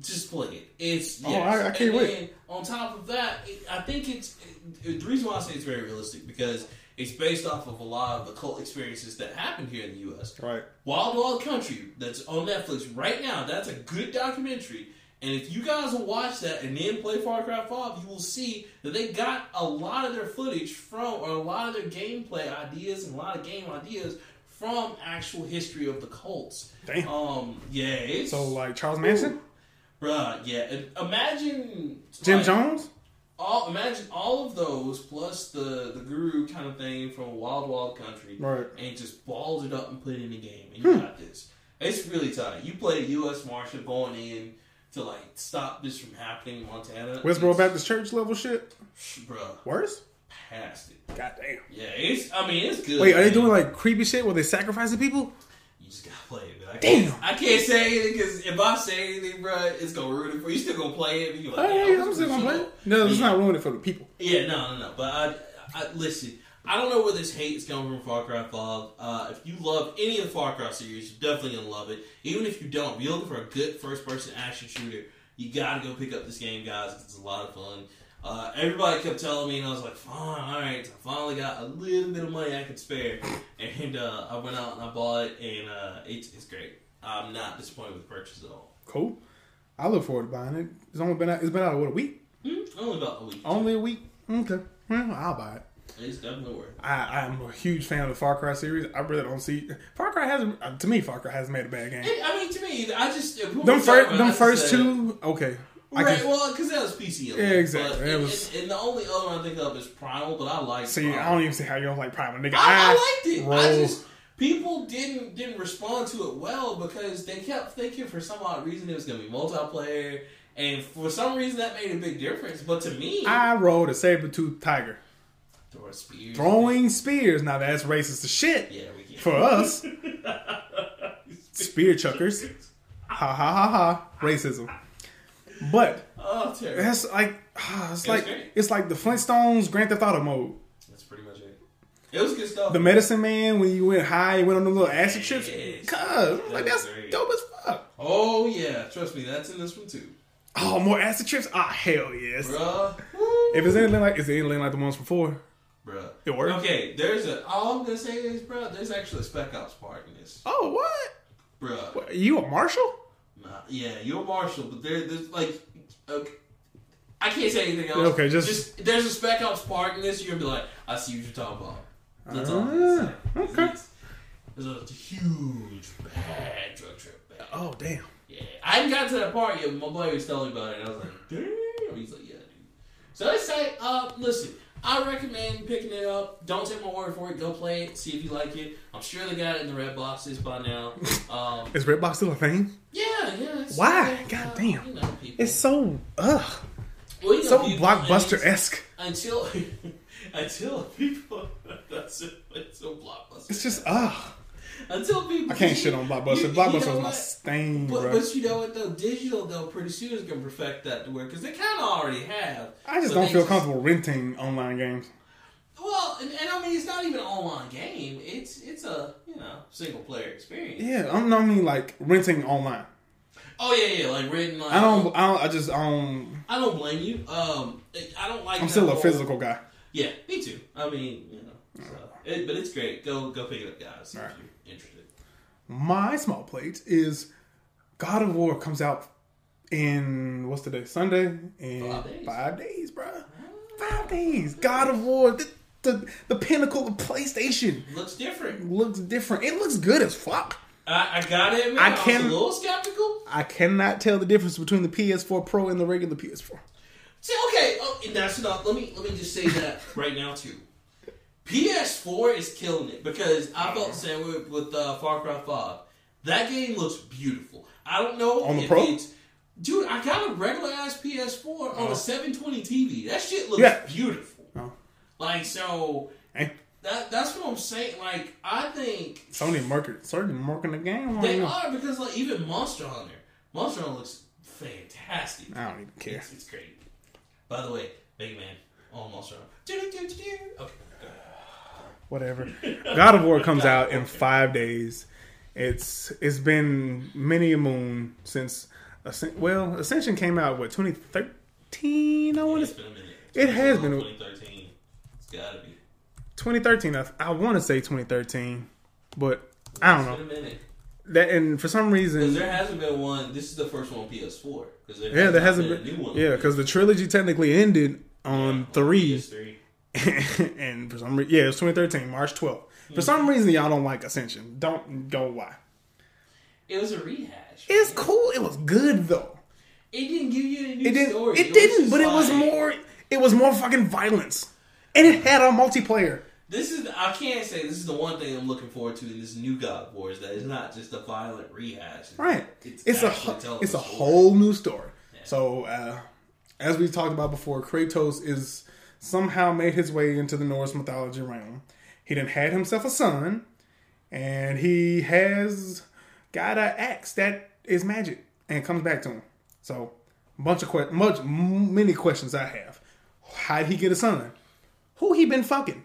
just play it. It's oh, yes. Oh, I- I can't and wait. On top of that, it, I think it's it, the reason why I say it's very realistic because it's based off of a lot of the cult experiences that happened here in the U.S. Right. Wild Wild Country that's on Netflix right now. That's a good documentary. And if you guys will watch that and then play Far Cry 5, you will see that they got a lot of their footage from, or a lot of their gameplay ideas and a lot of game ideas from actual history of the cults. Damn. Um, yeah, So like Charles Manson, bruh, yeah. Imagine Jim like, Jones. All imagine all of those plus the the guru kind of thing from Wild Wild Country, Right. And just balls it up and put it in the game, and you got this. It's really tight. You play a U.S. Marshal going in to like stop this from happening in Montana. Westboro Baptist Church level shit. bruh, Worse. past it. God damn. Yeah, it's. I mean, it's good. Wait, are they doing like creepy shit where they sasacrificing people? You just gotta play it. I Damn. Can't, I can't say anything because if I say anything, bro, it's gonna ruin it for you. Still gonna play it? Like, Hey, yeah, I'm still gonna play. it. No, it's Yeah. not ruining it for the people. Yeah, no, no, no. But I, I listen. I don't know where this hate is coming from Far Cry 5. Uh, if you love any of the Far Cry series, you're definitely gonna love it. Even if you don't, if you're looking for a good first-person action shooter, you gotta go pick up this game, guys. It's a lot of fun. Uh, everybody kept telling me, and I was like, "Fine, all right." So I finally got a little bit of money I could spare, and uh, I went out and I bought it, and uh, it's, it's great. I'm not disappointed with the purchase at all. Cool. I look forward to buying it. It's only been out. It's been out what a week. Hmm? Only about a week. Only a week. Okay. Well, I'll buy it. It's definitely worth. I, I'm a huge fan of the Far Cry series. I really don't see Far Cry hasn't. uh, To me, Far Cry hasn't made a bad game. I mean, to me, I just Them first, them first two, okay. Right, can well, because that was PC. Yeah, exactly. And, was- and, and the only other one I think of is Primal, but I like. see. I don't even see how you don't like Primal, nigga. I, I liked it. I just people didn't didn't respond to it well because they kept thinking for some odd reason it was going to be multiplayer, and for some reason that made a big difference. But to me, I rolled a saber tooth tiger spears, throwing spears. Now that's racist as shit Yeah, we can. for us. Spear chuckers. Ha ha ha ha. Racism. But oh, terrible. that's like ah, it's It like great. it's like the Flintstones Grand Theft Auto mode. That's pretty much it. It was good stuff. The medicine man when you went high, you went on the little acid trips. Yes. Cuz like that's great. dope as fuck. oh yeah, trust me, that's in this one too, Oh, more acid trips? Ah, hell yes. bruh. If it's anything like, is it anything like the ones before? Bruh. It worked? Okay, there's a. All I'm gonna say is, bro, there's actually a Spec Ops part in this, Oh, what? bruh. What, You a marshal? Nah, yeah, you're a marshal, but there, there's like, okay, I can't say anything else. Okay, just- there's a Spec Ops part in this. You're gonna be like, I see what you're talking about. That's all I'm gonna say. Ah, okay. It's- There's a huge bad drug trip. Bad. Oh, damn. Yeah, I hadn't gotten to that part yet. but My boy was telling me about it, and I was like, "Damn!" He's like, "Yeah, dude." So let's say, uh, listen, I recommend picking it up. Don't take my word for it. Go play it. See if you like it. I'm sure they got it in the red boxes by now. Um, Is Redbox still a thing? yeah, yeah. It's, Why? uh, God damn. You know, people. It's so, ugh. Well, you know, So people- blockbuster esque. Until, until people. That's it. It's so blockbuster. It's just, ugh. Until people. I can't shit on Blockbuster. Blockbuster was my stain, But, bro. but you know what though, digital though, pretty soon is gonna perfect that to where because they kind of already have. I just don't feel comfortable renting online games. Well, and, and I mean, it's not even an online game. It's it's a you know single player experience. Yeah, I'm not I mean like renting online. Oh yeah, yeah, like renting. Like, I don't. I don't. I just. Um. I don't blame you. Um, I don't like. I'm still a whole- physical guy. Yeah, me too. I mean, you know, so, it, but it's great. Go go pick it up, guys. If you're interested. My small plate is God of War comes out in what's today? Sunday in Five days. five days, bruh. Ah. Five days. God of War, the, the the pinnacle of PlayStation Looks different. looks different. It looks good as fuck. I, I got it. I I, can- was a little skeptical. I cannot tell the difference between the PS4 Pro and the regular PS4. See, okay, oh, and that's enough. Let me let me just say that right now too. PS4 is killing it because I felt the same way with uh, Far Cry Five. That game looks beautiful. I don't know On the if Pro? it's dude. I got a regular ass PS4 on a 720 TV. That shit looks Yeah. beautiful. Oh. Like so, Hey, that that's what I'm saying. Like I think Sony market, Sony marking the game. they now. are because like even Monster Hunter, Monster Hunter looks fantastic. I don't even care. It's, it's great. By the way, Mega Man on Monster Hunter. Okay. Whatever. God of War comes out in five days. It's it's been many a moon since well Ascension came out what 2013 I want It's to been a minute. It has been 2013. It's gotta be. 2013 I, I want to say 2013 but I don't It's know a minute. that and for some reason there hasn't been one. This is the first one on PS4. Because there yeah there hasn't been, been a new one. yeah because the trilogy technically ended on three PS3. and for some reason yeah it was 2013 March 12th for some reason y'all don't like Ascension don't go why It was a rehash. it's cool it was good though It didn't give you any new It didn't. story. It was didn't. But it was more. It was more fucking violence, and it had a multiplayer. This is I can't say this is the one thing I'm looking forward to in this new God of War is that it's not just a violent rehash. Right. It's, It's a actually hu- telling it's a story. whole new story. So uh, as we talked about before, Kratos is somehow made his way into the Norse mythology realm. He then had himself a son, and he has got an axe that is magic and comes back to him. So bunch of que- much many questions I have. How did he get a son? Who he been fucking?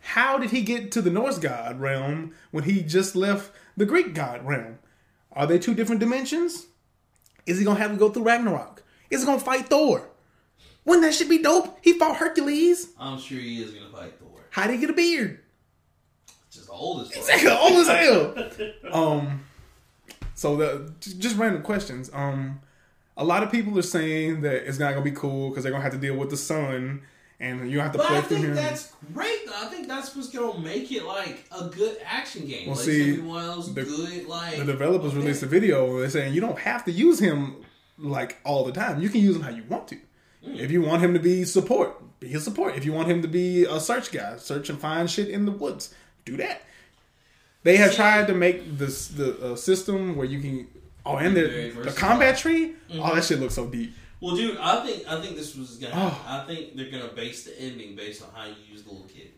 How did he get to the Norse god realm when he just left the Greek god realm? Are they two different dimensions? Is he gonna have to go through Ragnarok? Is he gonna fight Thor? Wouldn't that shit be dope? He fought Hercules. I'm sure he is gonna fight Thor. How did he get a beard? Just the oldest. one. Exactly, old as hell. Um, so the just random questions. Um, a lot of people are saying that it's not gonna be cool because they're gonna have to deal with the sun, and you have to But play I think him. that's great. Though. I think that's what's gonna make it like a good action game. Well, like see, the- good. Like the developers okay. released a video they're saying you don't have to use him like all the time. You can use him how you want to. Mm. If you want him to be support, be his support. If you want him to be a search guy, search and find shit in the woods, do that. They have tried to make this the uh, system where you can. Oh, and the, the combat tree. Mm-hmm. Oh, that shit looks so deep. Well, dude, I think I think this was gonna. Oh. I think they're gonna base the ending based on how you use the little kid.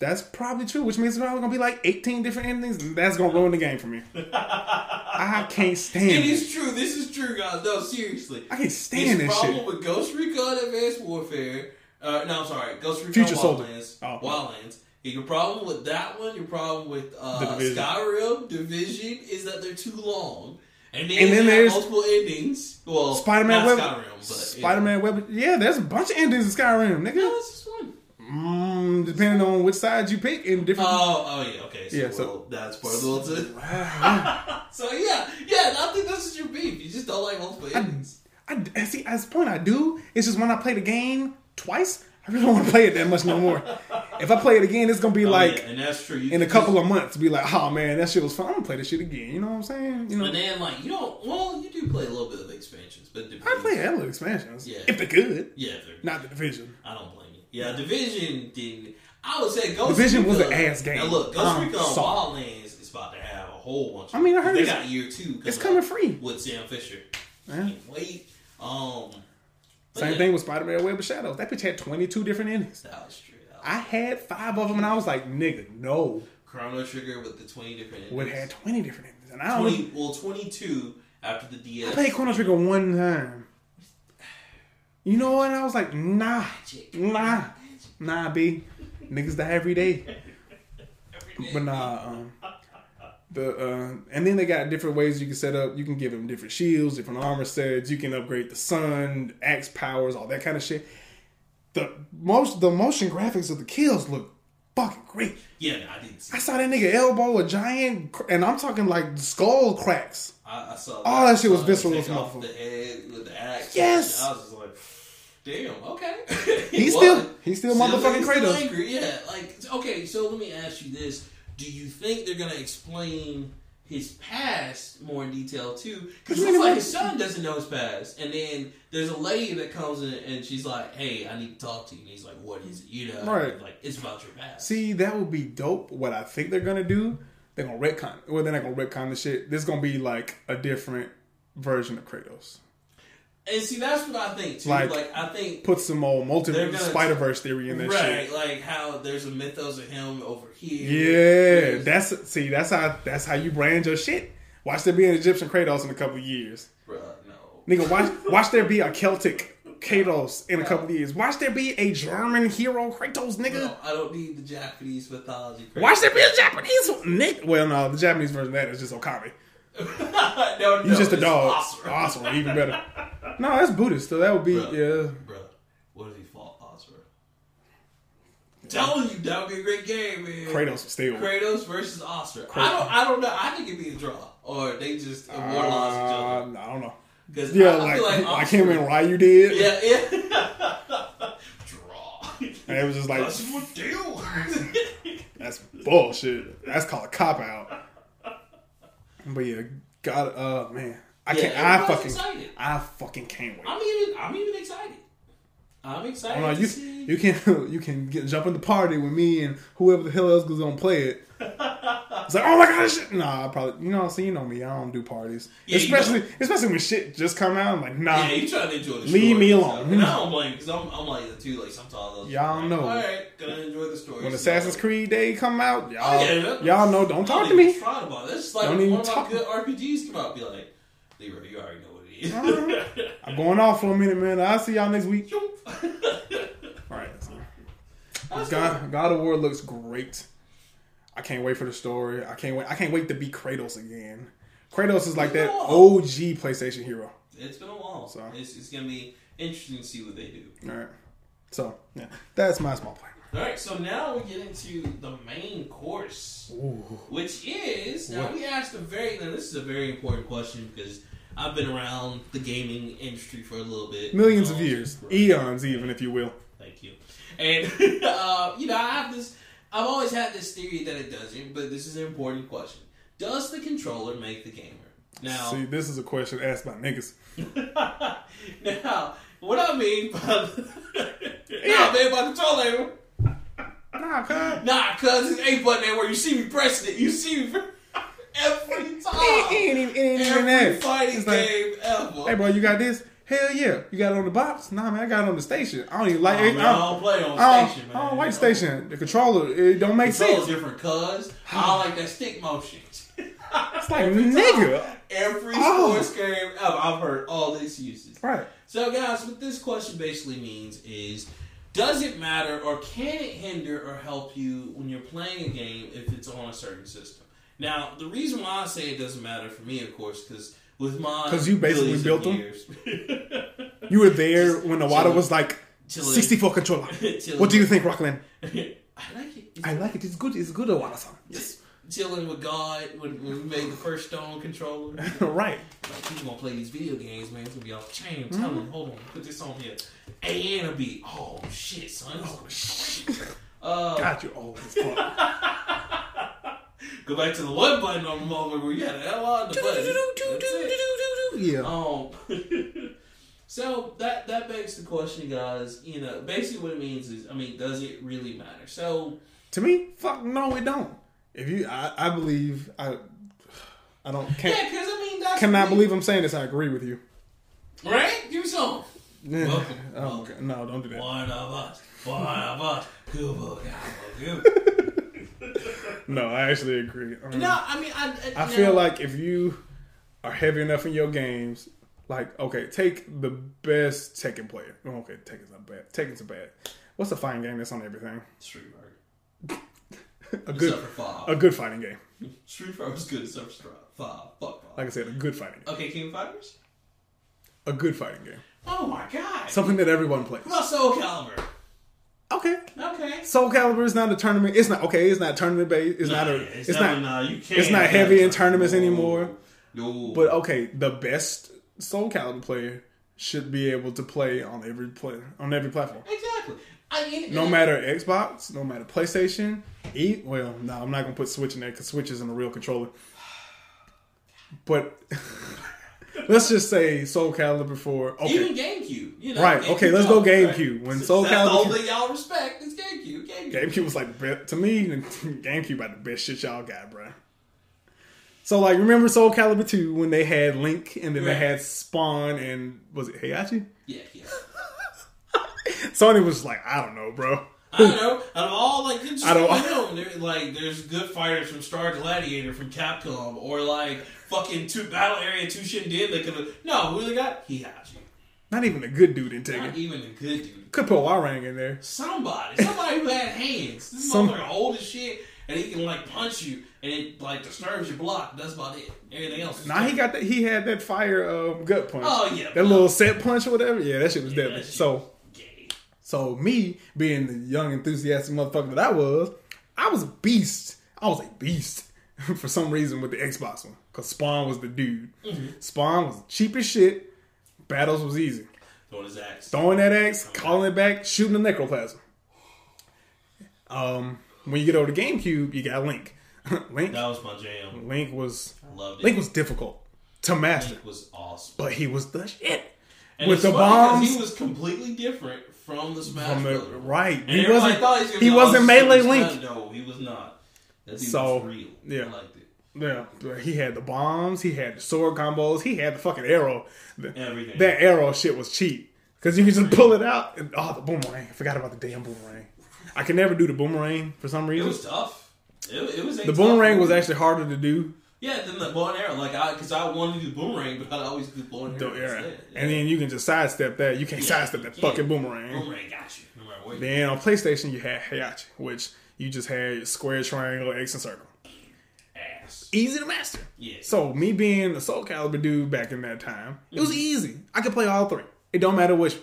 That's probably true, which means there's probably gonna be like 18 different endings. and That's gonna ruin the game for me. I can't stand It it. is true. This is true, guys. No, seriously. I can't stand This that problem shit. with Ghost Recon Advanced Warfare. Uh, no, I'm sorry, Ghost Recon Future Wildlands. Oh. Wildlands. Your problem with that one, your problem with uh, Division. Skyrim Division is that they're too long, and then, And then there's multiple endings. Well, Spider-Man not Web, Skyrim, but Spider-Man Web. Yeah, there's a bunch of endings in Skyrim, Yeah. nigga. No, it's just one. Mm, depending on which side you pick in different. Oh, oh yeah, okay. So, Yeah, well, so- that's part of the one too. I, So yeah, yeah. I think that's just your beef. You just don't like multiple endings. I see. At this point, I do. It's just when I play the game twice, I really don't want to play it that much no more. if I play it again, it's gonna be Oh, like yeah, and that's true. You in a couple just- of months. Be like, oh man, that shit was fun. I'm gonna play this shit again. You know what I'm saying? You know, And then like you don't. Well, you do play a little bit of expansions, but I play hella expansions Yeah. if they're good, Yeah, they're- not the division. I don't. Yeah, Division didn't. I would say Ghost Division was an ass game. Now look, Ghost I'm Recon sorry. Wildlands is about to have a whole bunch. Of, I mean, I heard they got year two. it's coming free. with Sam Fisher. Yeah. Can't wait. Um, Same yeah, thing with Spider-Man: Web of Shadows. That bitch had 22 different endings. That was true. That was I had five of them, and I was like, nigga, no. Chrono Trigger with the twenty different. Would had 20 different endings, and I don't. twenty. Well, twenty two after the DS. I played Chrono Trigger one time. You know what? I was like, nah, nah, nah, b. Niggas die every day. But nah, um, the uh, and then they got different ways you can set up. You can give them different shields, different armor sets. You can upgrade the sun, axe powers, all that kind of shit. The most the motion graphics of the kills look fucking great. Yeah, I didn't see. I saw that nigga elbow a giant, and I'm talking like skull cracks. I, I saw. All that shit was I saw him visceral off. The head with the axe. Yes! I was just like, damn. Okay. He's What? still he's still motherfucking Kratos. angry, Yeah, like okay. So let me ask you this: Do you think they're gonna explain his past more in detail too? Because looks like his son doesn't know his past, and then there's a lady that comes in and she's like, "Hey, I need to talk to you." And he's like, "What is it?" You know, Right. Like it's about your past. See, that would be dope. What I think they're gonna do, they're gonna retcon. Well, they're not gonna retcon the shit. This is gonna be like a different version of Kratos. And see, that's what I think too. Like- Like, I think Put some more multi They're Spider Verse theory in that right, shit. like how there's a mythos of him over here. Yeah, that's see, that's how that's how you brand your shit. Watch there be an Egyptian Kratos in a couple of years, Bruh, no. nigga. Watch watch there be a Celtic Kratos in a couple of years. Watch there be a German hero Kratos, nigga. No, I don't need the Japanese mythology. Watch there be a Japanese Nick. Well, no, the Japanese version of that is just Okami. no, no, He's just a dog. Asura. Awesome, even better. No, that's Buddhist. So that would be Bruh. yeah. Bruh, what if he fought Asura? Telling you that would be a great game, man. Kratos still. Kratos versus Asura. I don't. I don't know. I think it'd be a draw, or they just immortalize each Uh, other. I don't know. Because Yeah, I, I like, like Asura- him and Ryu did. Yeah, yeah. draw. And it was just like That's what deal. that's bullshit. That's called a cop out. But yeah, God, uh, man, I Yeah, can't. I fucking, excited. I fucking can't wait. I'm even. I'm even excited. I'm excited. No, to you see. you can you can get, jump in the party with me and whoever the hell else was gonna play it. It's like, oh my god, shit. Nah, I probably you know, see, you know me, I don't do parties, Yeah, you especially especially when shit just come out. I'm like, nah, Yeah, you trying to enjoy the Leave story me alone. stuff. And I don't blame because I'm, I'm like that too. Like sometimes Y'all like, know. All right, gonna enjoy the story. when So, Assassin's Creed Day come out, y'all, Oh, yeah, y'all know, don't talk to me. about. That's like Don't even one of my talk- good RPGs come out. Be like, Leroy, you already know what it is. I'm going off for a minute, man. I'll see y'all next week. All right. so. God, God of War looks great. I can't wait for the story. I can't wait. I can't wait to be Kratos again. Kratos is like that. OG PlayStation hero. It's been a while. So. It's, it's gonna be interesting to see what they do. All right. So yeah, that's my small plan. All right, so now we get into the main course, which is now What? we asked a very now this is a very important question because I've been around the gaming industry for a little bit, Millions of Um, years, right. eons, even if you will. Thank you. And uh, you know, I have this. I've always had this theory that it doesn't, but this is an important question: Does the controller make the gamer? Now, See, this is a question asked by niggas. now, what I mean by nah, man, by controller, Nah, cuz. nah, cause it's a button there where you see me pressing it. You see me every time. it ain't even, it ain't even Every fighting like, game ever. hey, bro, you got this? Hell yeah. You got it on the box? Nah, man, I got it on the station. I don't even like Oh, it. man, I I don't, don't play on I don't, station, man. I don't like station. The controller, it don't make sense. different, cuz I don't like that stick motion. It's like, nigga. Every Oh. sports game ever, I've heard all these uses. Right. So, guys, what this question basically means is does it matter or can it hinder or help you when you're playing a game if it's on a certain system? Now, the reason why I say it doesn't matter for me, of course, because with my 'Cause you basically built them? years, You were there when the water was like Chilling. 64 controller. What do you think, Rockland? I like it. It's I like it. It's good. It's good, song. just chilling with God when, when we made the first Stone controller. right. Like, he's gonna play these video games, man. It's gonna be off the chain. I'm telling you, hold on, put this on here. A and a B. Oh shit, son. Oh shit. Uh, Got you. Oh, it's fun. Go back to the one button on the moment where you had an L of the button. Yeah. Um, so that that begs the question, guys. You know, basically what it means is, I mean, does it really matter? So To me, fuck no, it don't. If you, I, I believe, I, I don't yeah, can't because I mean, that's cannot believe I'm saying this. I agree with you. right. Give me some. Welcome. Oh, okay. no, don't do that. One of us. One of us. Kubo, Gabo, No, I actually agree. Um, No, I mean, I. I, I feel like if you are heavy enough in your games, like okay, take the best Tekken player. Oh, Okay, Tekken's not bad. Tekken's a bad. What's a fighting game that's on everything? Street Fighter. a good Except for five. a good fighting game. Street Fighter was good except for five. Fuck five. Like I said, a good fighting game. okay, King of Fighters. A good fighting game. Oh my god. Something that everyone plays. What about Soul Calibur? Okay. Okay. Soul Calibur is not a tournament. It's not okay. It's not tournament based. It's Nah, not a. It's, definitely not. You can't it's not heavy in tournaments No. anymore. No. But okay, the best Soul Calibur player should be able to play on every play on every platform. exactly. I mean, No matter Xbox, no matter PlayStation. E well, no, I'm not gonna put Switch in there because Switch isn't a real controller. But let's just say Soul Calibur for okay, Even GameCube. You know, Right, GameCube okay, let's go Right. GameCube. When Soul That's Calibur- only thing y'all respect is GameCube. GameCube. GameCube was like to me. GameCube had the best shit y'all got, bro. So like, remember Soul Calibur two when they had Link and then Right. they had Spawn and was it Heihachi? Yeah, yeah. Sony was like, I don't know, bro. I don't know. Out of all like good I don't- there, like there's good fighters from Star Gladiator from Capcom or like fucking two Battle Arena Toshinden that could have no who they got Heihachi. Not even a good dude in Tekken. Not even a good dude. Could put a Hwoarang in there. Somebody, somebody who had hands. This Some- motherfucker old as shit, and he can like punch you, and it like disturbs your block. That's about it. Everything else. Nah, he got that. He had that fire um, gut punch. Oh, yeah. that little set punch or whatever. Yeah, that shit was Yeah, deadly. So. So me being the young enthusiastic motherfucker that I was, I was a beast. I was a beast for some reason with the Xbox one because Spawn was the dude. Mm-hmm. Spawn was cheap as shit. Battles was easy. Throwing his axe. Throwing that axe, calling it back, shooting the necroplasm. Um, when you get over to GameCube, you got Link. Link, That was my jam. Link was loved it. Link was difficult to master, Link was awesome. but he was the shit. And with the bombs he was completely different from the Smash Brothers. right. And he wasn't. thought he was he wasn't melee Link. No, he was not. That dude So, was real. yeah. I liked it. Yeah, he had the bombs. He had the sword combos. He had the fucking arrow. Everything. That arrow shit was cheap because you could just pull it out. And, oh, the boomerang! I forgot about the damn boomerang. I can never do the boomerang for some reason. It was tough. It, it was the boomerang was actually harder to do. Yeah. Then the bow and arrow, like I, because I wanted to do boomerang, but I always do bow and arrow. Yeah. And then you can just sidestep that. You can't Yeah, sidestep that fucking boomerang. boomerang got you no matter what. Then on PlayStation, you had Heihachi, which you just had square, triangle, X, and circle. Ass. Easy to master. Yeah. So me being a Soul Calibur dude back in that time, it Mm-hmm. was easy. I could play all three. It don't matter which.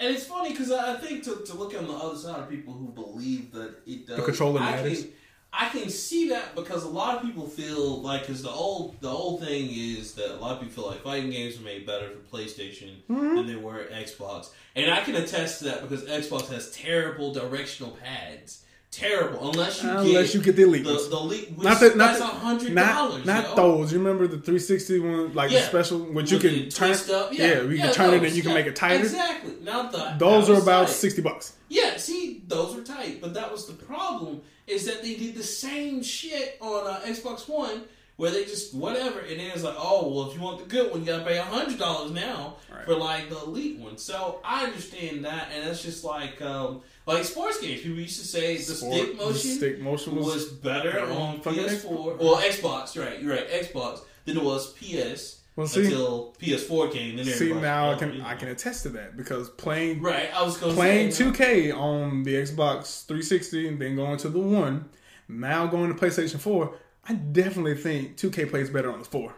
And it's funny because I I think to, to look on the other side of people who believe that it does. The controller I matters. Can, I can see that because a lot of people feel like because the old the old thing is that a lot of people feel like fighting games are made better for PlayStation Mm-hmm. than they were Xbox, and I can attest to that because Xbox has terrible directional pads. Terrible, unless you Unless get you get the elite the, the elite, Not the, not that's the, a hundred not, dollars. not yo. those. You remember the 360 one, like the special, which you can turn. up. Yeah, Yeah, you yeah, can turn it and you can make it tighter. Exactly. Not the Those are about tight. 60 bucks. Yeah, see, those are tight, but that was the problem. Is that they did the same shit on uh, Xbox One, where they just whatever, and then it's like, oh well, if you want the good one, you gotta pay hundred dollars now Right. for like the elite one. So I understand that, and that's just like um, like sports games. People used to say the Sport- stick the motion stick motion was, was better on on PS4 or Xbox. Right, you're right, Xbox than it was PS Well, see- until PS4 came. Then See now I can I can attest to that because playing Right, I was playing say, 2K on the Xbox 360 and then going to the one, now going to PlayStation 4, I definitely think 2K plays better on the 4.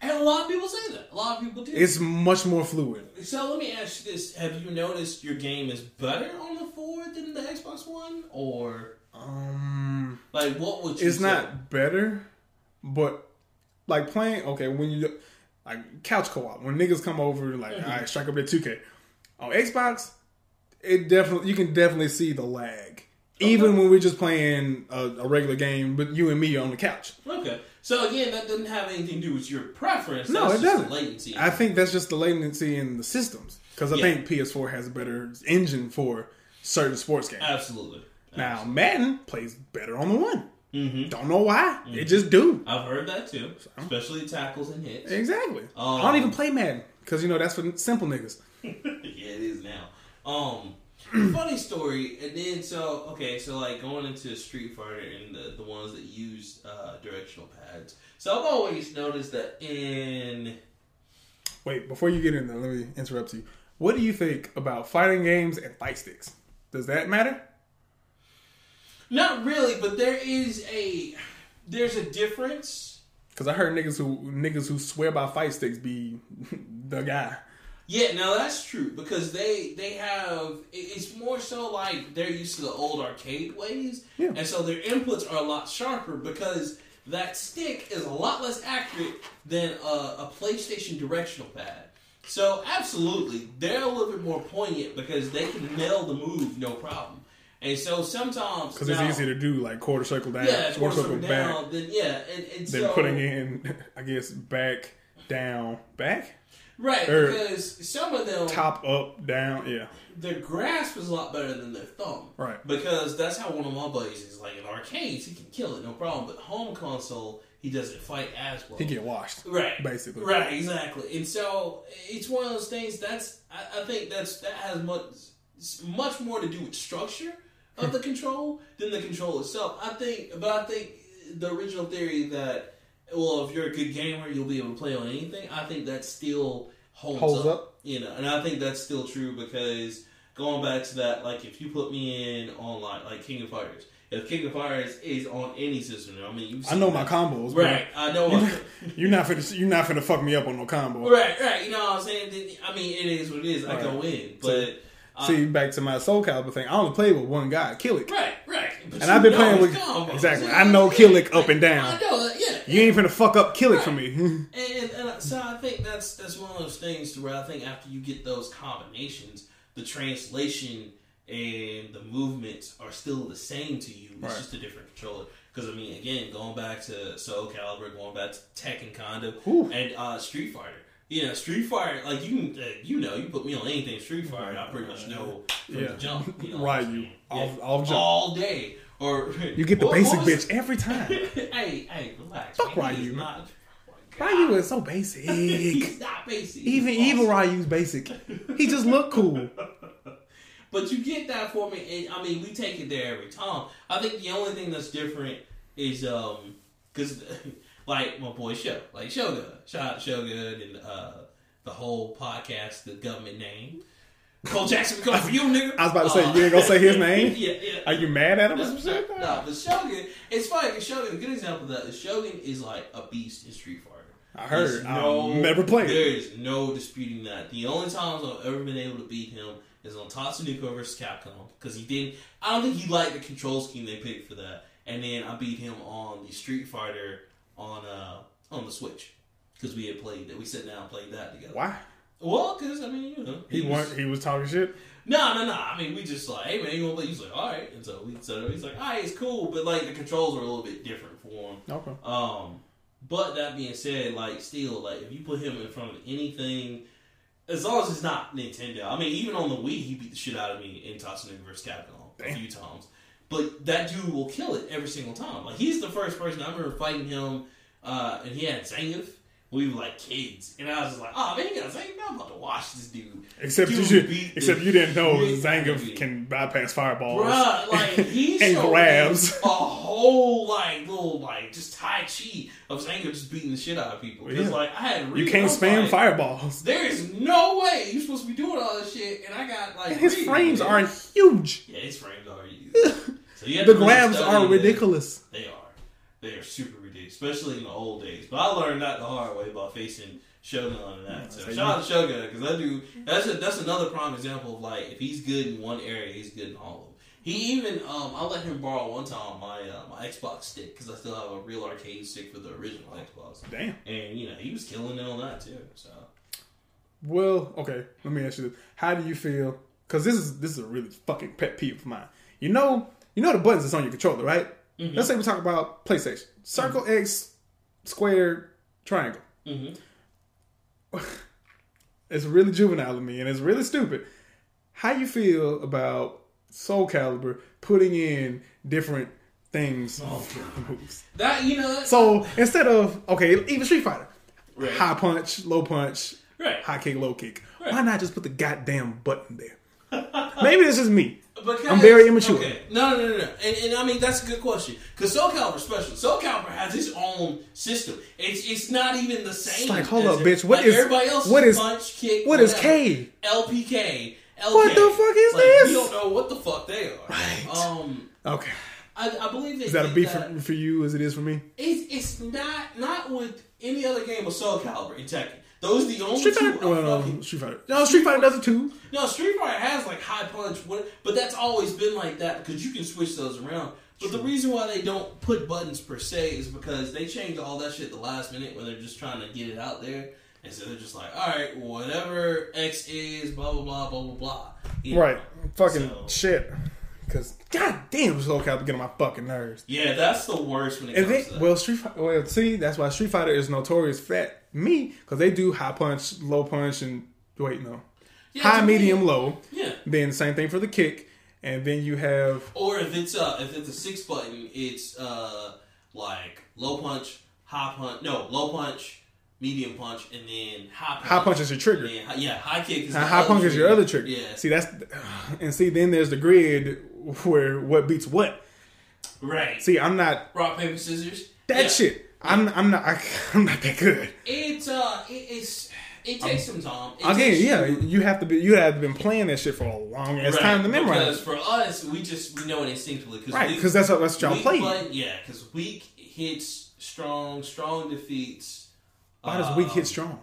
And a lot of people say that. A lot of people do. It's much more fluid. so let me ask you this: Have you noticed your game is better on the four than the Xbox One, or Um like what would you? it's say? not better, but like playing okay when you like couch co-op when niggas come over like Mm-hmm. all right strike up that 2K on Xbox, it definitely you can definitely see the lag. Even when we're just playing a, a regular game, but you and me on the couch. Okay, so again, that doesn't have anything to do with your preference. No, That's it just doesn't. the Latency. I think that's just the latency in the systems because I Yeah. think PS4 has a better engine for certain sports games. Absolutely. now Madden plays better on the one. Mm-hmm. Don't know why. It just do. I've heard that too, especially tackles and hits. Exactly. Um, I don't even play Madden because you know that's for simple niggas. yeah, it is now. Um, funny story, and then so okay, so like going into Street Fighter and the the ones that use uh, directional pads. So I've always noticed that in Wait, before you get in there, let me interrupt you. What do you think about fighting games and fight sticks? Does that matter? Not really, but there is a there's a difference. Because I heard niggas who niggas who swear by fight sticks be the guy. Yeah, now that's true because they they have it's more so like they're used to the old arcade ways, Yeah. and so their inputs are a lot sharper because that stick is a lot less accurate than a, a PlayStation directional pad. So absolutely, they're a little bit more poignant because they can nail the move no problem. And so sometimes Because it's easy to do like quarter circle down, yeah, quarter quarter circle circle back, down, then yeah, and, and than so putting in, I guess, back, down, back, right or because some of them top, up, down. Yeah, their grasp is a lot better than their thumb. Right. Because that's how one of my buddies is. Like in arcades, he can kill it, no problem. But home console, he doesn't fight as well. he get washed. right, basically. Right, exactly. And so it's one of those things. That's I, I think that's that has much much more to do with structure of the control than the control itself. I think, but I think the original theory that well, if you're a good gamer, you'll be able to play on anything. I think that still holds, Holds up, up. You know, and I think that's still true because going back to that, like if you put me in online, like King of Fighters, if King of Fighters is on any system, I mean, you I know my combos, right? I know my. You're not finna, you're not finna fuck me up on no combo. Right, right. You know what I'm saying? I mean, it is what it is. I go in, but uh, See, back to my Soul Calibur thing. I only played with one guy, Kilik. right, right. But And I've been playing with- combos. exactly. I know? Kilik up and down. I know. You ain't finna fuck up Kilik for me. And, and, and so I think that's that's one of those things to where I think after you get those combinations, the translation and the movements are still the same to you. It's Right. just a different controller. Because I mean, again, going back to Soul Calibur, going back to Tekken, Ooh. and uh, Street Fighter. You know, Street Fighter, like you, can, uh, you know, you put me on anything Street Fighter, I pretty much know from Yeah. the jump. You know, Right, you- off- off jump. all day, or You get the What- basic what bitch every time. hey, hey, relax. Fuck man. Ryu, not- oh. Ryu is so basic. He's not basic. Even He's evil awesome. Ryu's basic. He just look cool. But you get that for me, and I mean, we take it there every time. I think the only thing that's different is um, because like my boy Show, like Shogun, shout out Shogun and uh, the whole podcast, the government name. Cole Jackson, we coming for you, nigga. I was about to say, you ain't gonna say his name? yeah, yeah. Are you mad at him or No, some shit? no, but Shogun, it's funny because Shogun, a good example of that is Shogun is like a beast in Street Fighter. I heard. There's I've never played. There is no disputing that. The only times I've ever been able to beat him is on Tatsunoko versus Capcom because he didn't. I don't think he liked the control scheme they picked for that. And then I beat him on the Street Fighter on uh on the Switch because we had played that. We sat down and played that together. Why? Well, because I mean, you know, He was- weren't. He was talking shit. no, no, no. I mean, we just like, hey man, you want to play? He's like, all right. And so we set up. He's like, all right, it's cool, but like the controls are a little bit different for him. Okay. Um, but that being said, like still, like if you put him in front of anything, as long as it's not Nintendo. I mean, even on the Wii, he beat the shit out of me in Tatsunoko vs. Capcom a few times. But that dude will kill it every single time. Like he's the first person I remember fighting him, uh, and he had Zangief. We were like kids, and I was just like, "Oh man, he got Zangief! I'm about to watch this dude." Except you should, except you didn't know Zangief can bypass fireballs. Bruh, like he And grabs. a whole like little like just Tai Chi of Zangief just beating the shit out of people. Because Yeah. like I had You can't spam like, fireballs. There is no way you're supposed to be doing all this shit, and I got like And his frames man. are huge. yeah, his frames are huge. so you The grabs are ridiculous. They are. They are super ridiculous, especially in the old days. But I learned that the hard way by facing Shogun and that. So so shout out to Shogun because that dude. That's a, that's another prime example of like if he's good in one area, he's good in all of them. He even um, I let him borrow one time my uh, my Xbox stick because I still have a real arcade stick for the original Xbox, Damn. and you know he was killing it on that too. So Well, okay. Let me ask you this: How do you feel? Because this is this is a really fucking pet peeve of mine. You know, you know the buttons that's on your controller, right? Mm-hmm. Let's say we talk about PlayStation: circle, X, square, triangle. Mhm. it's really juvenile to me, and it's really stupid. How you feel about Soul Calibur putting in different things? Oh, moves? that you know So instead of okay, even Street Fighter, Right. high punch, low punch, right. high kick, low kick. Right. Why not just put the goddamn button there? Maybe this is me. Because, I'm very immature. Okay. No, no, no, no. And, and I mean, that's a good question. Because Soul Calibur special. Soul Calibur has its own system. It's it's not even the same. It's like, hold up, it- bitch. What like is- everybody else? what is- punch, kick? What is. K? LPK. LK. What the fuck is like, this? We don't know what the fuck they are. Right. Um, Okay. I, I believe Is that a beef that- for, for you as it is for me? It's it's not not with any other game of Soul Calibur in Tekken. Those are the only Street two. Fighter, are well, no, fucking, Street Fighter. No, Street Fighter does it too. no, Street Fighter has like high punch, but that's always been like that because you can switch those around. But the reason why they don't put buttons per se is because they changed all that shit the last minute when they're just trying to get it out there. And so they're just like, all right, whatever X is, blah blah blah blah blah blah. You know? Right. Fucking So- shit. Because god damn, Soul Calibur getting on my fucking nerves. Yeah, that's the worst when it And comes then, to that. well, Street Fighter. Well, see, that's why Street Fighter is notorious that. Me, because they do high punch, low punch, and wait, no, Yeah, high, medium, low. Yeah. Then same thing for the kick, and then you have Or if it's uh if it's a six button, it's uh like low punch, high punch, no low punch, medium punch, and then high punch. high punch is your trigger. Then, yeah, high kick is High, the high punch is your other trigger. Yeah, See, that's and see. Then there's the grid where what beats what. right. See, I'm not Rock paper scissors. that Yeah. shit. I'm I'm not I, I'm not that good. It's uh it, it's it takes some time. It Again, yeah, you- you have to be. You have been playing that shit for a long ass Right, time to memorize. Because for us, we just we know it instinctively. Cause Right, because that's what that's what y'all play. yeah, because weak hits strong, strong defeats. Why does weak um, hit strong?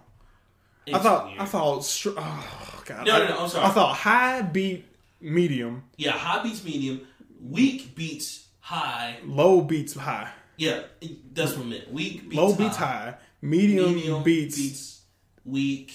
I thought weird. I thought str- oh god. No, no, no, I'm sorry. I thought high beat medium, Yeah, high beats medium, weak beats high. low beats high, Yeah, that's what I meant. Weak beats low high, beats high, medium, medium beats, weak,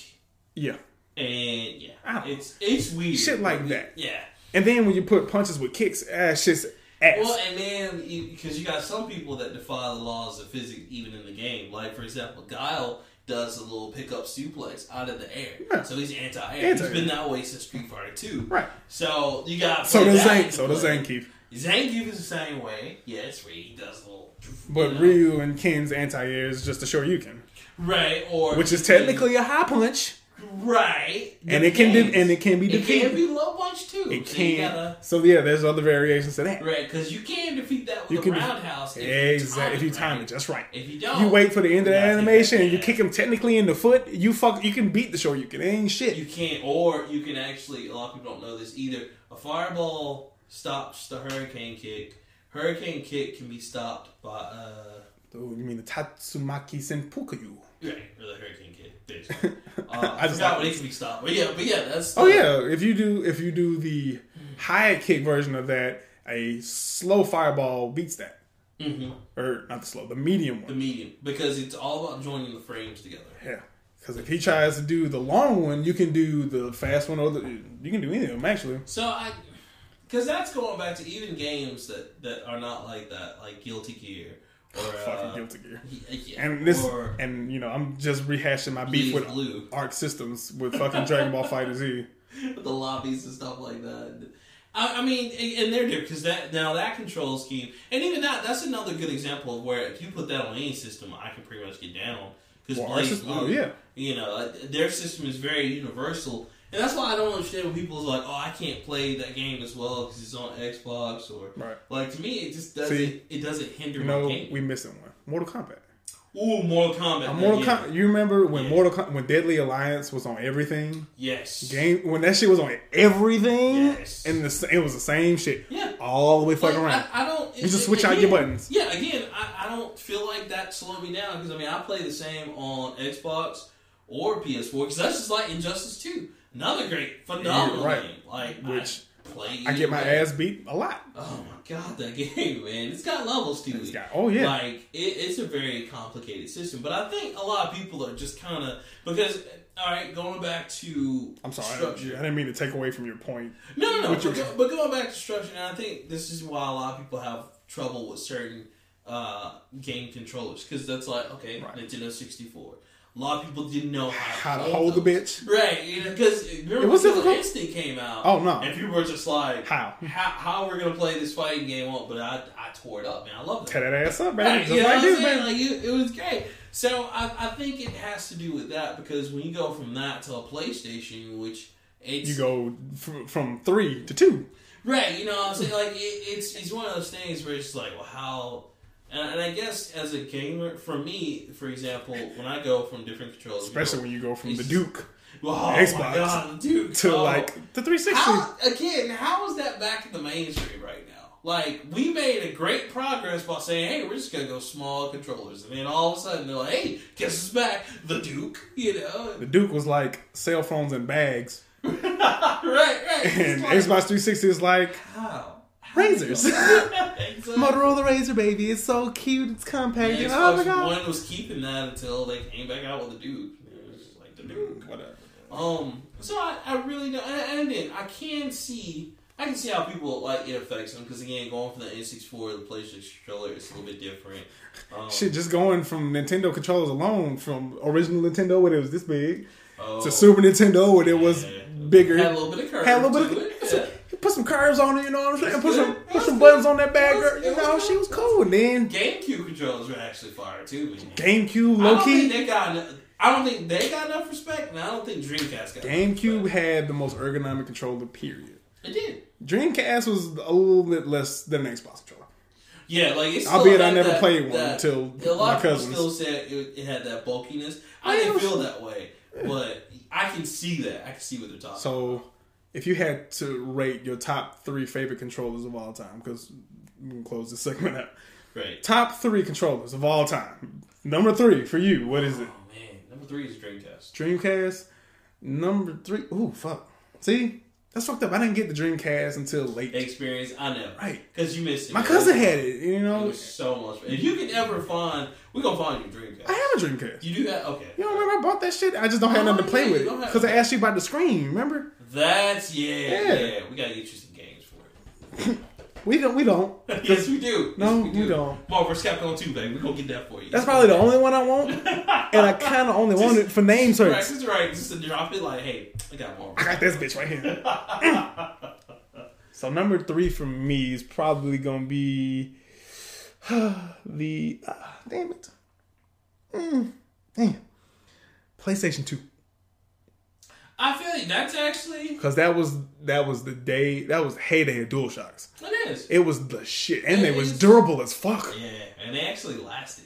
yeah. and yeah, know. it's it's weird. Shit like that. Yeah. And then when you put punches with kicks, ah, shit's ass. Well, and then because you got some people that defy the laws of physics even in the game. Like for example, Guile does a little pickup suplex out of the air, Yeah. so he's anti-air. Anti-air. He's been that way since Street Fighter Two. right. So you got So does Zane. So does play. Zangief. Zangief is the same way. Yeah, it's where he does a little. But know. Ryu and Ken's anti-air is just a Shoryuken, right or which is technically a high punch, right, and it can de- Depends. and it can be It can be low punch too. It So can. gotta- So yeah, there's other variations to that. right, because you can defeat that with You a can def- roundhouse. if you Exactly. If you time right. it just right. If you don't, You wait for the end of the you gotta take animation and you kick him technically in the foot. You fuck. You can beat the Shoryuken. It ain't shit. You can't, or you can actually. A lot of people don't know this either. A fireball stops the hurricane kick. Hurricane kick can be stopped by uh, Oh, you mean the Tatsumaki Senpukyaku? right, or the hurricane kick. Basically. Uh, I, I just forgot like when it can be stopped, but yeah, but yeah, that's. Oh the- yeah, if you do if you do the high kick version of that, a slow fireball beats that. Mhm. Or not the slow, the medium one. the medium because it's all about joining the frames together. Yeah. Because if he tries to do the long one, you can do the fast one or the you can do any of them actually. So I, because that's going back to even games that that are not like that, like Guilty Gear or Fucking uh, Guilty Gear. yeah, And this or and you know, I'm just rehashing my beef with Blue. Arc Systems with fucking Dragon Ball FighterZ. the lobbies and stuff like that. I, I mean, and they're different because that now that control scheme, and even that that's another good example of where if you put that on any system, I can pretty much get down because Well, our system- oh, yeah. you know uh, their system is very universal, and that's why I don't understand when people is like, oh, I can't play that game as well because it's on Xbox or Right. like to me it just doesn't See, it doesn't hinder You my game. we missing one. Mortal Kombat. Ooh, Mortal Kombat. Mortal yeah. Kombat. You remember when Yeah. Mortal Com- when Deadly Alliance was on everything? Yes. Game when that shit was on everything, Yes. and the, it was the same shit Yeah. all the way Like, fucking around. I, I don't. You just switch out your buttons. Yeah, again, I, I don't feel like that slowed me down because I mean I play the same on Xbox or PS4 because that's just like Injustice Two, another great, phenomenal Yeah, right. game. Like Which I. I get my ass beat a lot. Oh my god, that game, man! It's got levels to it. got- oh, yeah. like it, it's a very complicated system. But I think a lot of people are just kind of because. All right, going back to I'm sorry, I, I didn't mean to take away from your point. No, no, no. But, go, but going back to structure, and I think this is why a lot of people have trouble with certain uh, game controllers because that's like okay, Right. Nintendo 64. A lot of people didn't know how, How to hold the bitch? Right, you know, because remember It was when Killer difficult. Instinct came out. Oh, no. and people were just like, How? How, how we're gonna play this fighting game on? But I, I tore it up, man. I love Tear that. that ass up, baby. Right, Just you know like this, baby. Like it, it was great. So I, I think it has to do with that because when you go from that to a PlayStation, which it's You go f- from three to two. Right, you know what I'm saying? Like, it, it's it's one of those things where it's like, well, how. And, and I guess as a gamer, for me, for example, when I go from different controllers, Especially you when you go from oh the Duke oh Xbox my god, dude. to oh. like the 360. How, again, how is that back in the mainstream right now? Like we made a great progress by saying, "Hey, we're just gonna go small controllers," and then all of a sudden they're like, "Hey, guess who's back? The Duke." You know, The Duke was like cell phones and bags, right, right. It's and like, Xbox 360 is like how? Razors. Exactly. Motorola Razr, baby. It's so cute. It's compact. Yeah, oh my god. One was keeping that until they came back out with the Duke. It was just like the Duke. Whatever. Um, so I, I really don't, and, and then I can see, I can see how people like it affects them because again, going from the N64 to the PlayStation controller is a little bit different. Um, Shit, just going from Nintendo controllers alone, from original Nintendo when it was this big oh, to Super Nintendo when it was yeah. bigger. Had a little bit of curve. Had a little bit of- it. Yeah. Put some curves on it, you know what I'm saying? Put some put That's some good. buttons on that bad girl. You know, she was cool. Then GameCube controllers were actually fire too, man. GameCube, low key. they got. I don't think they got enough respect, and I don't think Dreamcast got. GameCube had the most ergonomic controller, period. It did. Dreamcast was a little bit less than an Xbox controller. Yeah, like it's. Still Albeit I never that- played one that- until a lot my cousins. still said it, it had that bulkiness. I didn't feel that way, but I can see that. I can see what they're talking. about. If you had to rate your top three favorite controllers of all time, because we can close this segment out. right. Top three controllers of all time. Number three for you. What is oh, it? Oh man, number three is Dreamcast. Dreamcast. Number three. Ooh, fuck. See, that's fucked up. I didn't get the Dreamcast until late. Experience, I know, Right. Because you missed it. My man. cousin had it. You It know, was so much. fun. If you can ever find, we're gonna find your Dreamcast. I have a Dreamcast. You do that? Okay. You don't remember I bought that shit? I just don't have Oh, nothing to play yeah, with because I asked you about the screen. Remember? That's yeah, Yeah. yeah, We gotta get you some games for it. We don't. We don't. yes, we do. No, yes, we don't. Marvel vs. Capcom 2, baby. We're gonna get that for you. That's probably the only one I want, and I kind of only want it for name Right, that's right. Just to drop it, like, hey, I got Marvel. I got this bitch right here. so number three for me is probably gonna be the ah, damn it, mm, damn, PlayStation Two, I feel like that's actually because that was that was the day that was heyday of DualShocks. it is. It was the shit, and it was is. durable as fuck. Yeah, and they actually lasted.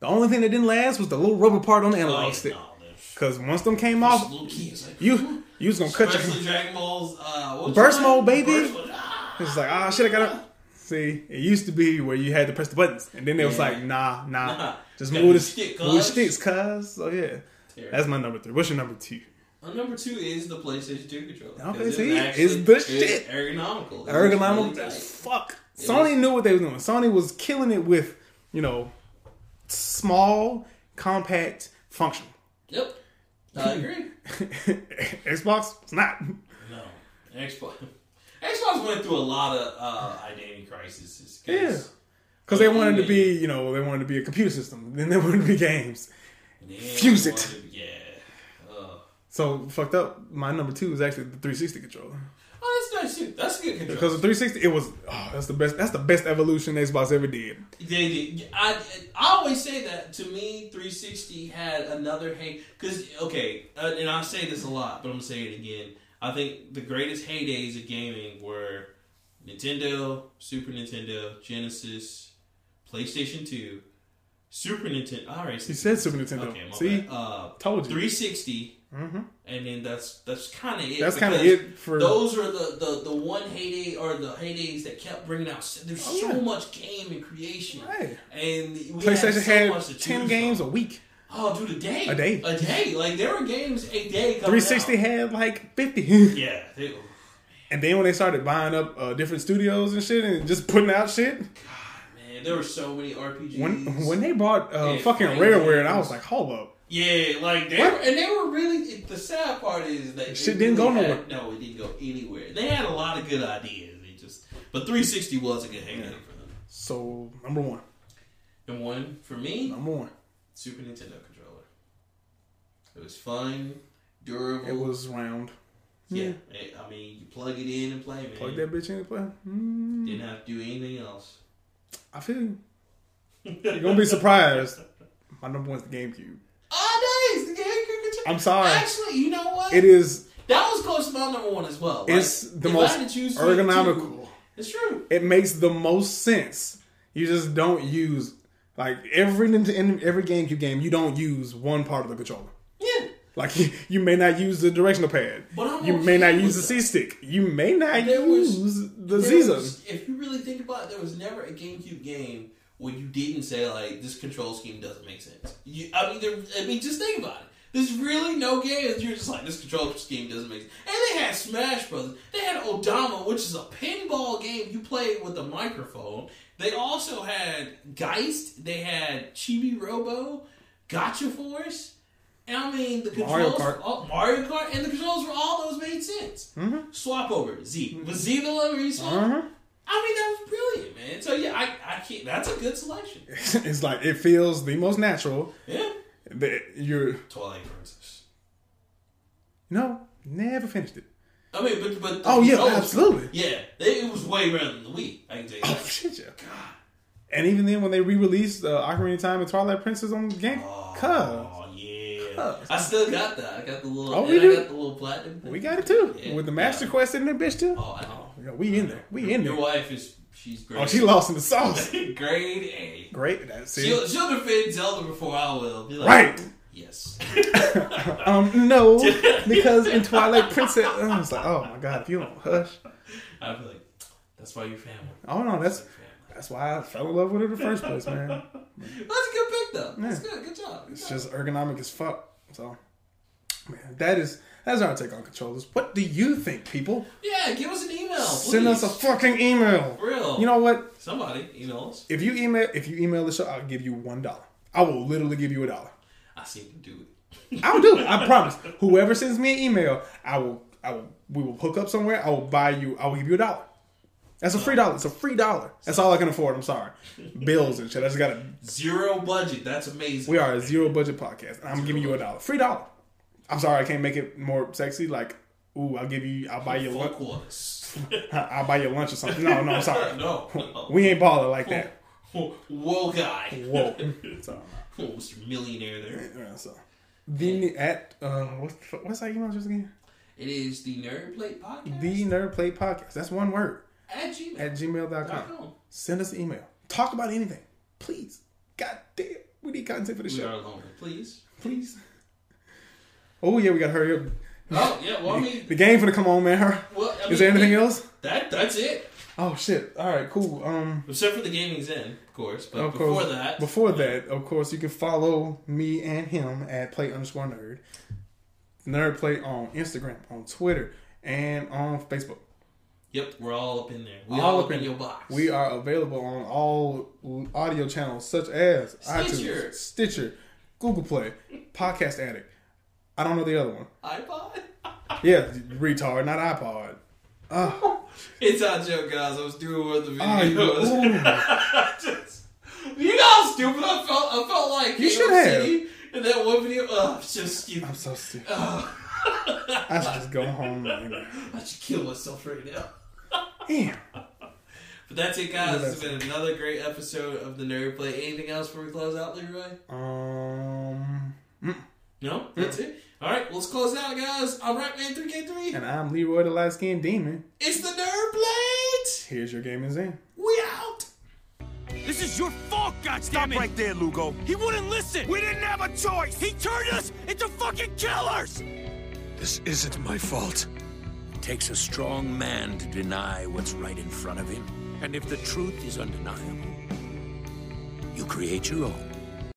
The only thing that didn't last was the little rubber part on the Oh, analog yeah, stick. no, Because once them came there's off, like you you was gonna cut your. Dragon Ball's uh, Burst mode, baby. Burst mode. Ah. It's like, ah, shit, I gotta. See, it used to be where you had to press the buttons, and then it was like, nah, nah, Nah. just move the stick, move the sticks, cuz. So yeah, Terrible. that's my number three. What's your number two? Uh, number two is the PlayStation 2 controller. Okay, 'Cause see? actually- It's the shit. ergonomical. It was Ergonomic really fuck. It Sony was- knew what they was doing. Sony was killing it with, you know, small, compact, functional. Yep. I agree. Xbox, it's not. No. Xbox. Xbox went through a lot of uh, identity crises. Yeah. Because they wanted to be, you know, they wanted to be a computer system. Then they wanted to be games. Fuse it. Yeah. So fucked up. My number two is actually the 360 controller. oh, that's nice. That's a good control. Because the 360, it was oh, that's the best. That's the best evolution Xbox ever did. They did. I, I always say that to me, 360 had another hate. Because, okay, uh, and I say this a lot, but I'm going to say it again. I think the greatest heydays of gaming were Nintendo, Super Nintendo, Genesis, PlayStation 2, Super Nintendo. All right. He said Super Nintendo. Okay, See, bad. Uh, told you. 360, hmm and then that's that's kind of it. That's kind of it for. Those are the, the, the one heyday or the heydays that kept bringing out. There's Oh, so yeah. much game and creation, Right. and we PlayStation had, so had ten games from. a week. Oh, dude, a day, A day. a day. Like there were games a day. Coming 360 out. had like 50. Yeah, they, and then when they started buying up uh, different studios and shit and just putting out shit, man, there were so many RPGs. when when they bought uh, Yeah, fucking Rareware, and I was like, hold up. yeah, like they What? were, and they were really. The sad part is that Shit didn't go really nowhere. had- no, it didn't go anywhere. They had a lot of good ideas. They just, but 360 was a good heyday Yeah. for them. So number one, And one for me, number one, Super Nintendo controller. It was fun, durable. it was round. yeah. it- I mean, you plug it in and play, man. Plug that bitch in and play. Mm, Didn't have to do anything else. I feel you. You're gonna be surprised. My number one's the GameCube. Oh, nice! The GameCube controller. I'm sorry. Actually, you know what? It is. that was close to my number one as well. Like, It's the most I had to choose between the ergonomical. It's true. It makes the most sense. You just don't use like every every GameCube game. You don't use one part of the controller. Like you, you may not use the directional pad. But I'm you may not use the C stick. You may not There was- use the There Z zone. if you really think about it, there was never a GameCube game where you didn't say like this control scheme doesn't make sense. You, I mean, there, I mean, just think about it. There's really no game that you're just like this control scheme doesn't make sense. And they had Smash Brothers. They had Odama, which is a pinball game you play with a microphone. They also had Geist. They had Chibi Robo, Gotcha Force. And I mean, the Mario controls, Kart. all, Mario Kart, and the controls for all those made sense. Swap over Z. Was Z the where you swap? Uh-huh. I mean, that was brilliant, man. So yeah, I, I can't. That's a good selection. it's like it feels the most natural. Yeah. That you're Twilight Princess. no, never finished it. I mean, but but Oh, yeah, absolutely. Yeah, they, it was way better than the Wii. I can tell you. Oh that. shit, yeah. And even then, when they re-released uh, Ocarina of Time and Twilight Princess on the game, Oh yeah, I still got that. I got the little. Oh, and we I do? got the little platinum. Thing. we got it too Yeah. with the Master Yeah. Quest in there, bitch too. Oh, I know. Yeah, we in there. We in there. Your there. wife is she's great. Oh, she lost in the sauce. grade A. Great. That's it. She'll, she'll defend Zelda before I will. Be like, Right. Yes. Um, no, because in Twilight Princess, I was like, oh my god, if you don't hush. I'd be like, that's why you're family. Oh no, that's That's why I fell in love with her in the first place, man. That's a good pick though. That's good. Good job. Good It's job. just ergonomic as fuck. So, man, that is that's our take on controllers. What do you think, people? yeah. Give us an email. Send us a fucking email. For real. You know what? somebody email us. If you email if you email the show, I'll give you one dollar. I will literally give you a dollar. I see to do it. I will do it. I promise. Whoever sends me an email, I will. I will. We will hook up somewhere. I will buy you. I will give you a dollar. That's a free dollar. It's a free dollar. That's all I can afford. I'm sorry. Bills and shit. I just got a Zero budget. That's amazing. We are a zero budget podcast, and I'm giving you a dollar. Free dollar. I'm sorry. I can't make it more sexy. Like, ooh, I'll give you. I'll buy you Full lunch. quarters. I'll buy you lunch or something. No, no. I'm sorry. no. no. We ain't baller like that. Whoa, guy. Whoa. So, Oh, Mr. Millionaire there. yeah, so. The at uh, what's what's that email address again? It is the Nerd Plate Podcast The Nerd Plate Podcast. That's one word. At Gmail. At gmail.com. Send us an email. Talk about anything. Please. God damn. We need content for the We show. are. Please. Please. Oh, yeah, we got to hurry up. Oh, yeah. Well, I mean, The game for to come on, man. Well, I Is there anything else? That, that's it. Oh, shit. All right, cool. Um, Except for the gaming's in, of course. But of before course, that, Before that, of course, you can follow me and him at play underscore nerd. Nerd play on Instagram, on Twitter, and on Facebook. Yep, we're all up in there. We All all, up in, in- your box. We are available on all audio channels such as Stitcher. iTunes, Stitcher, Google Play, Podcast Addict. I don't know the other one. iPod. Yeah, retard, not iPod. Uh, It's a joke, guys. I was doing one of the you, videos. Just- you know how stupid I felt. I felt like You should have. in that one video. Oh, it's just stupid. I'm so stupid. Oh, I should just go home. Man. I should kill myself right now. Damn. But that's it, guys. Yeah, It's been another great episode of the Nerd Plate. Anything else before we close out, Leroy? Um, No, that's it. All right, let's close out, guys. All right, man. Three K three. and I'm Leroy the Light Skinned Demon. It's the Nerd Plate. Here's your gaming zen. We out. This is your fault, goddammit! Stop right there, Lugo. He wouldn't listen! We didn't have a choice. He turned us into fucking killers! This isn't my fault. It takes a strong man to deny what's right in front of him. And if the truth is undeniable, you create your own.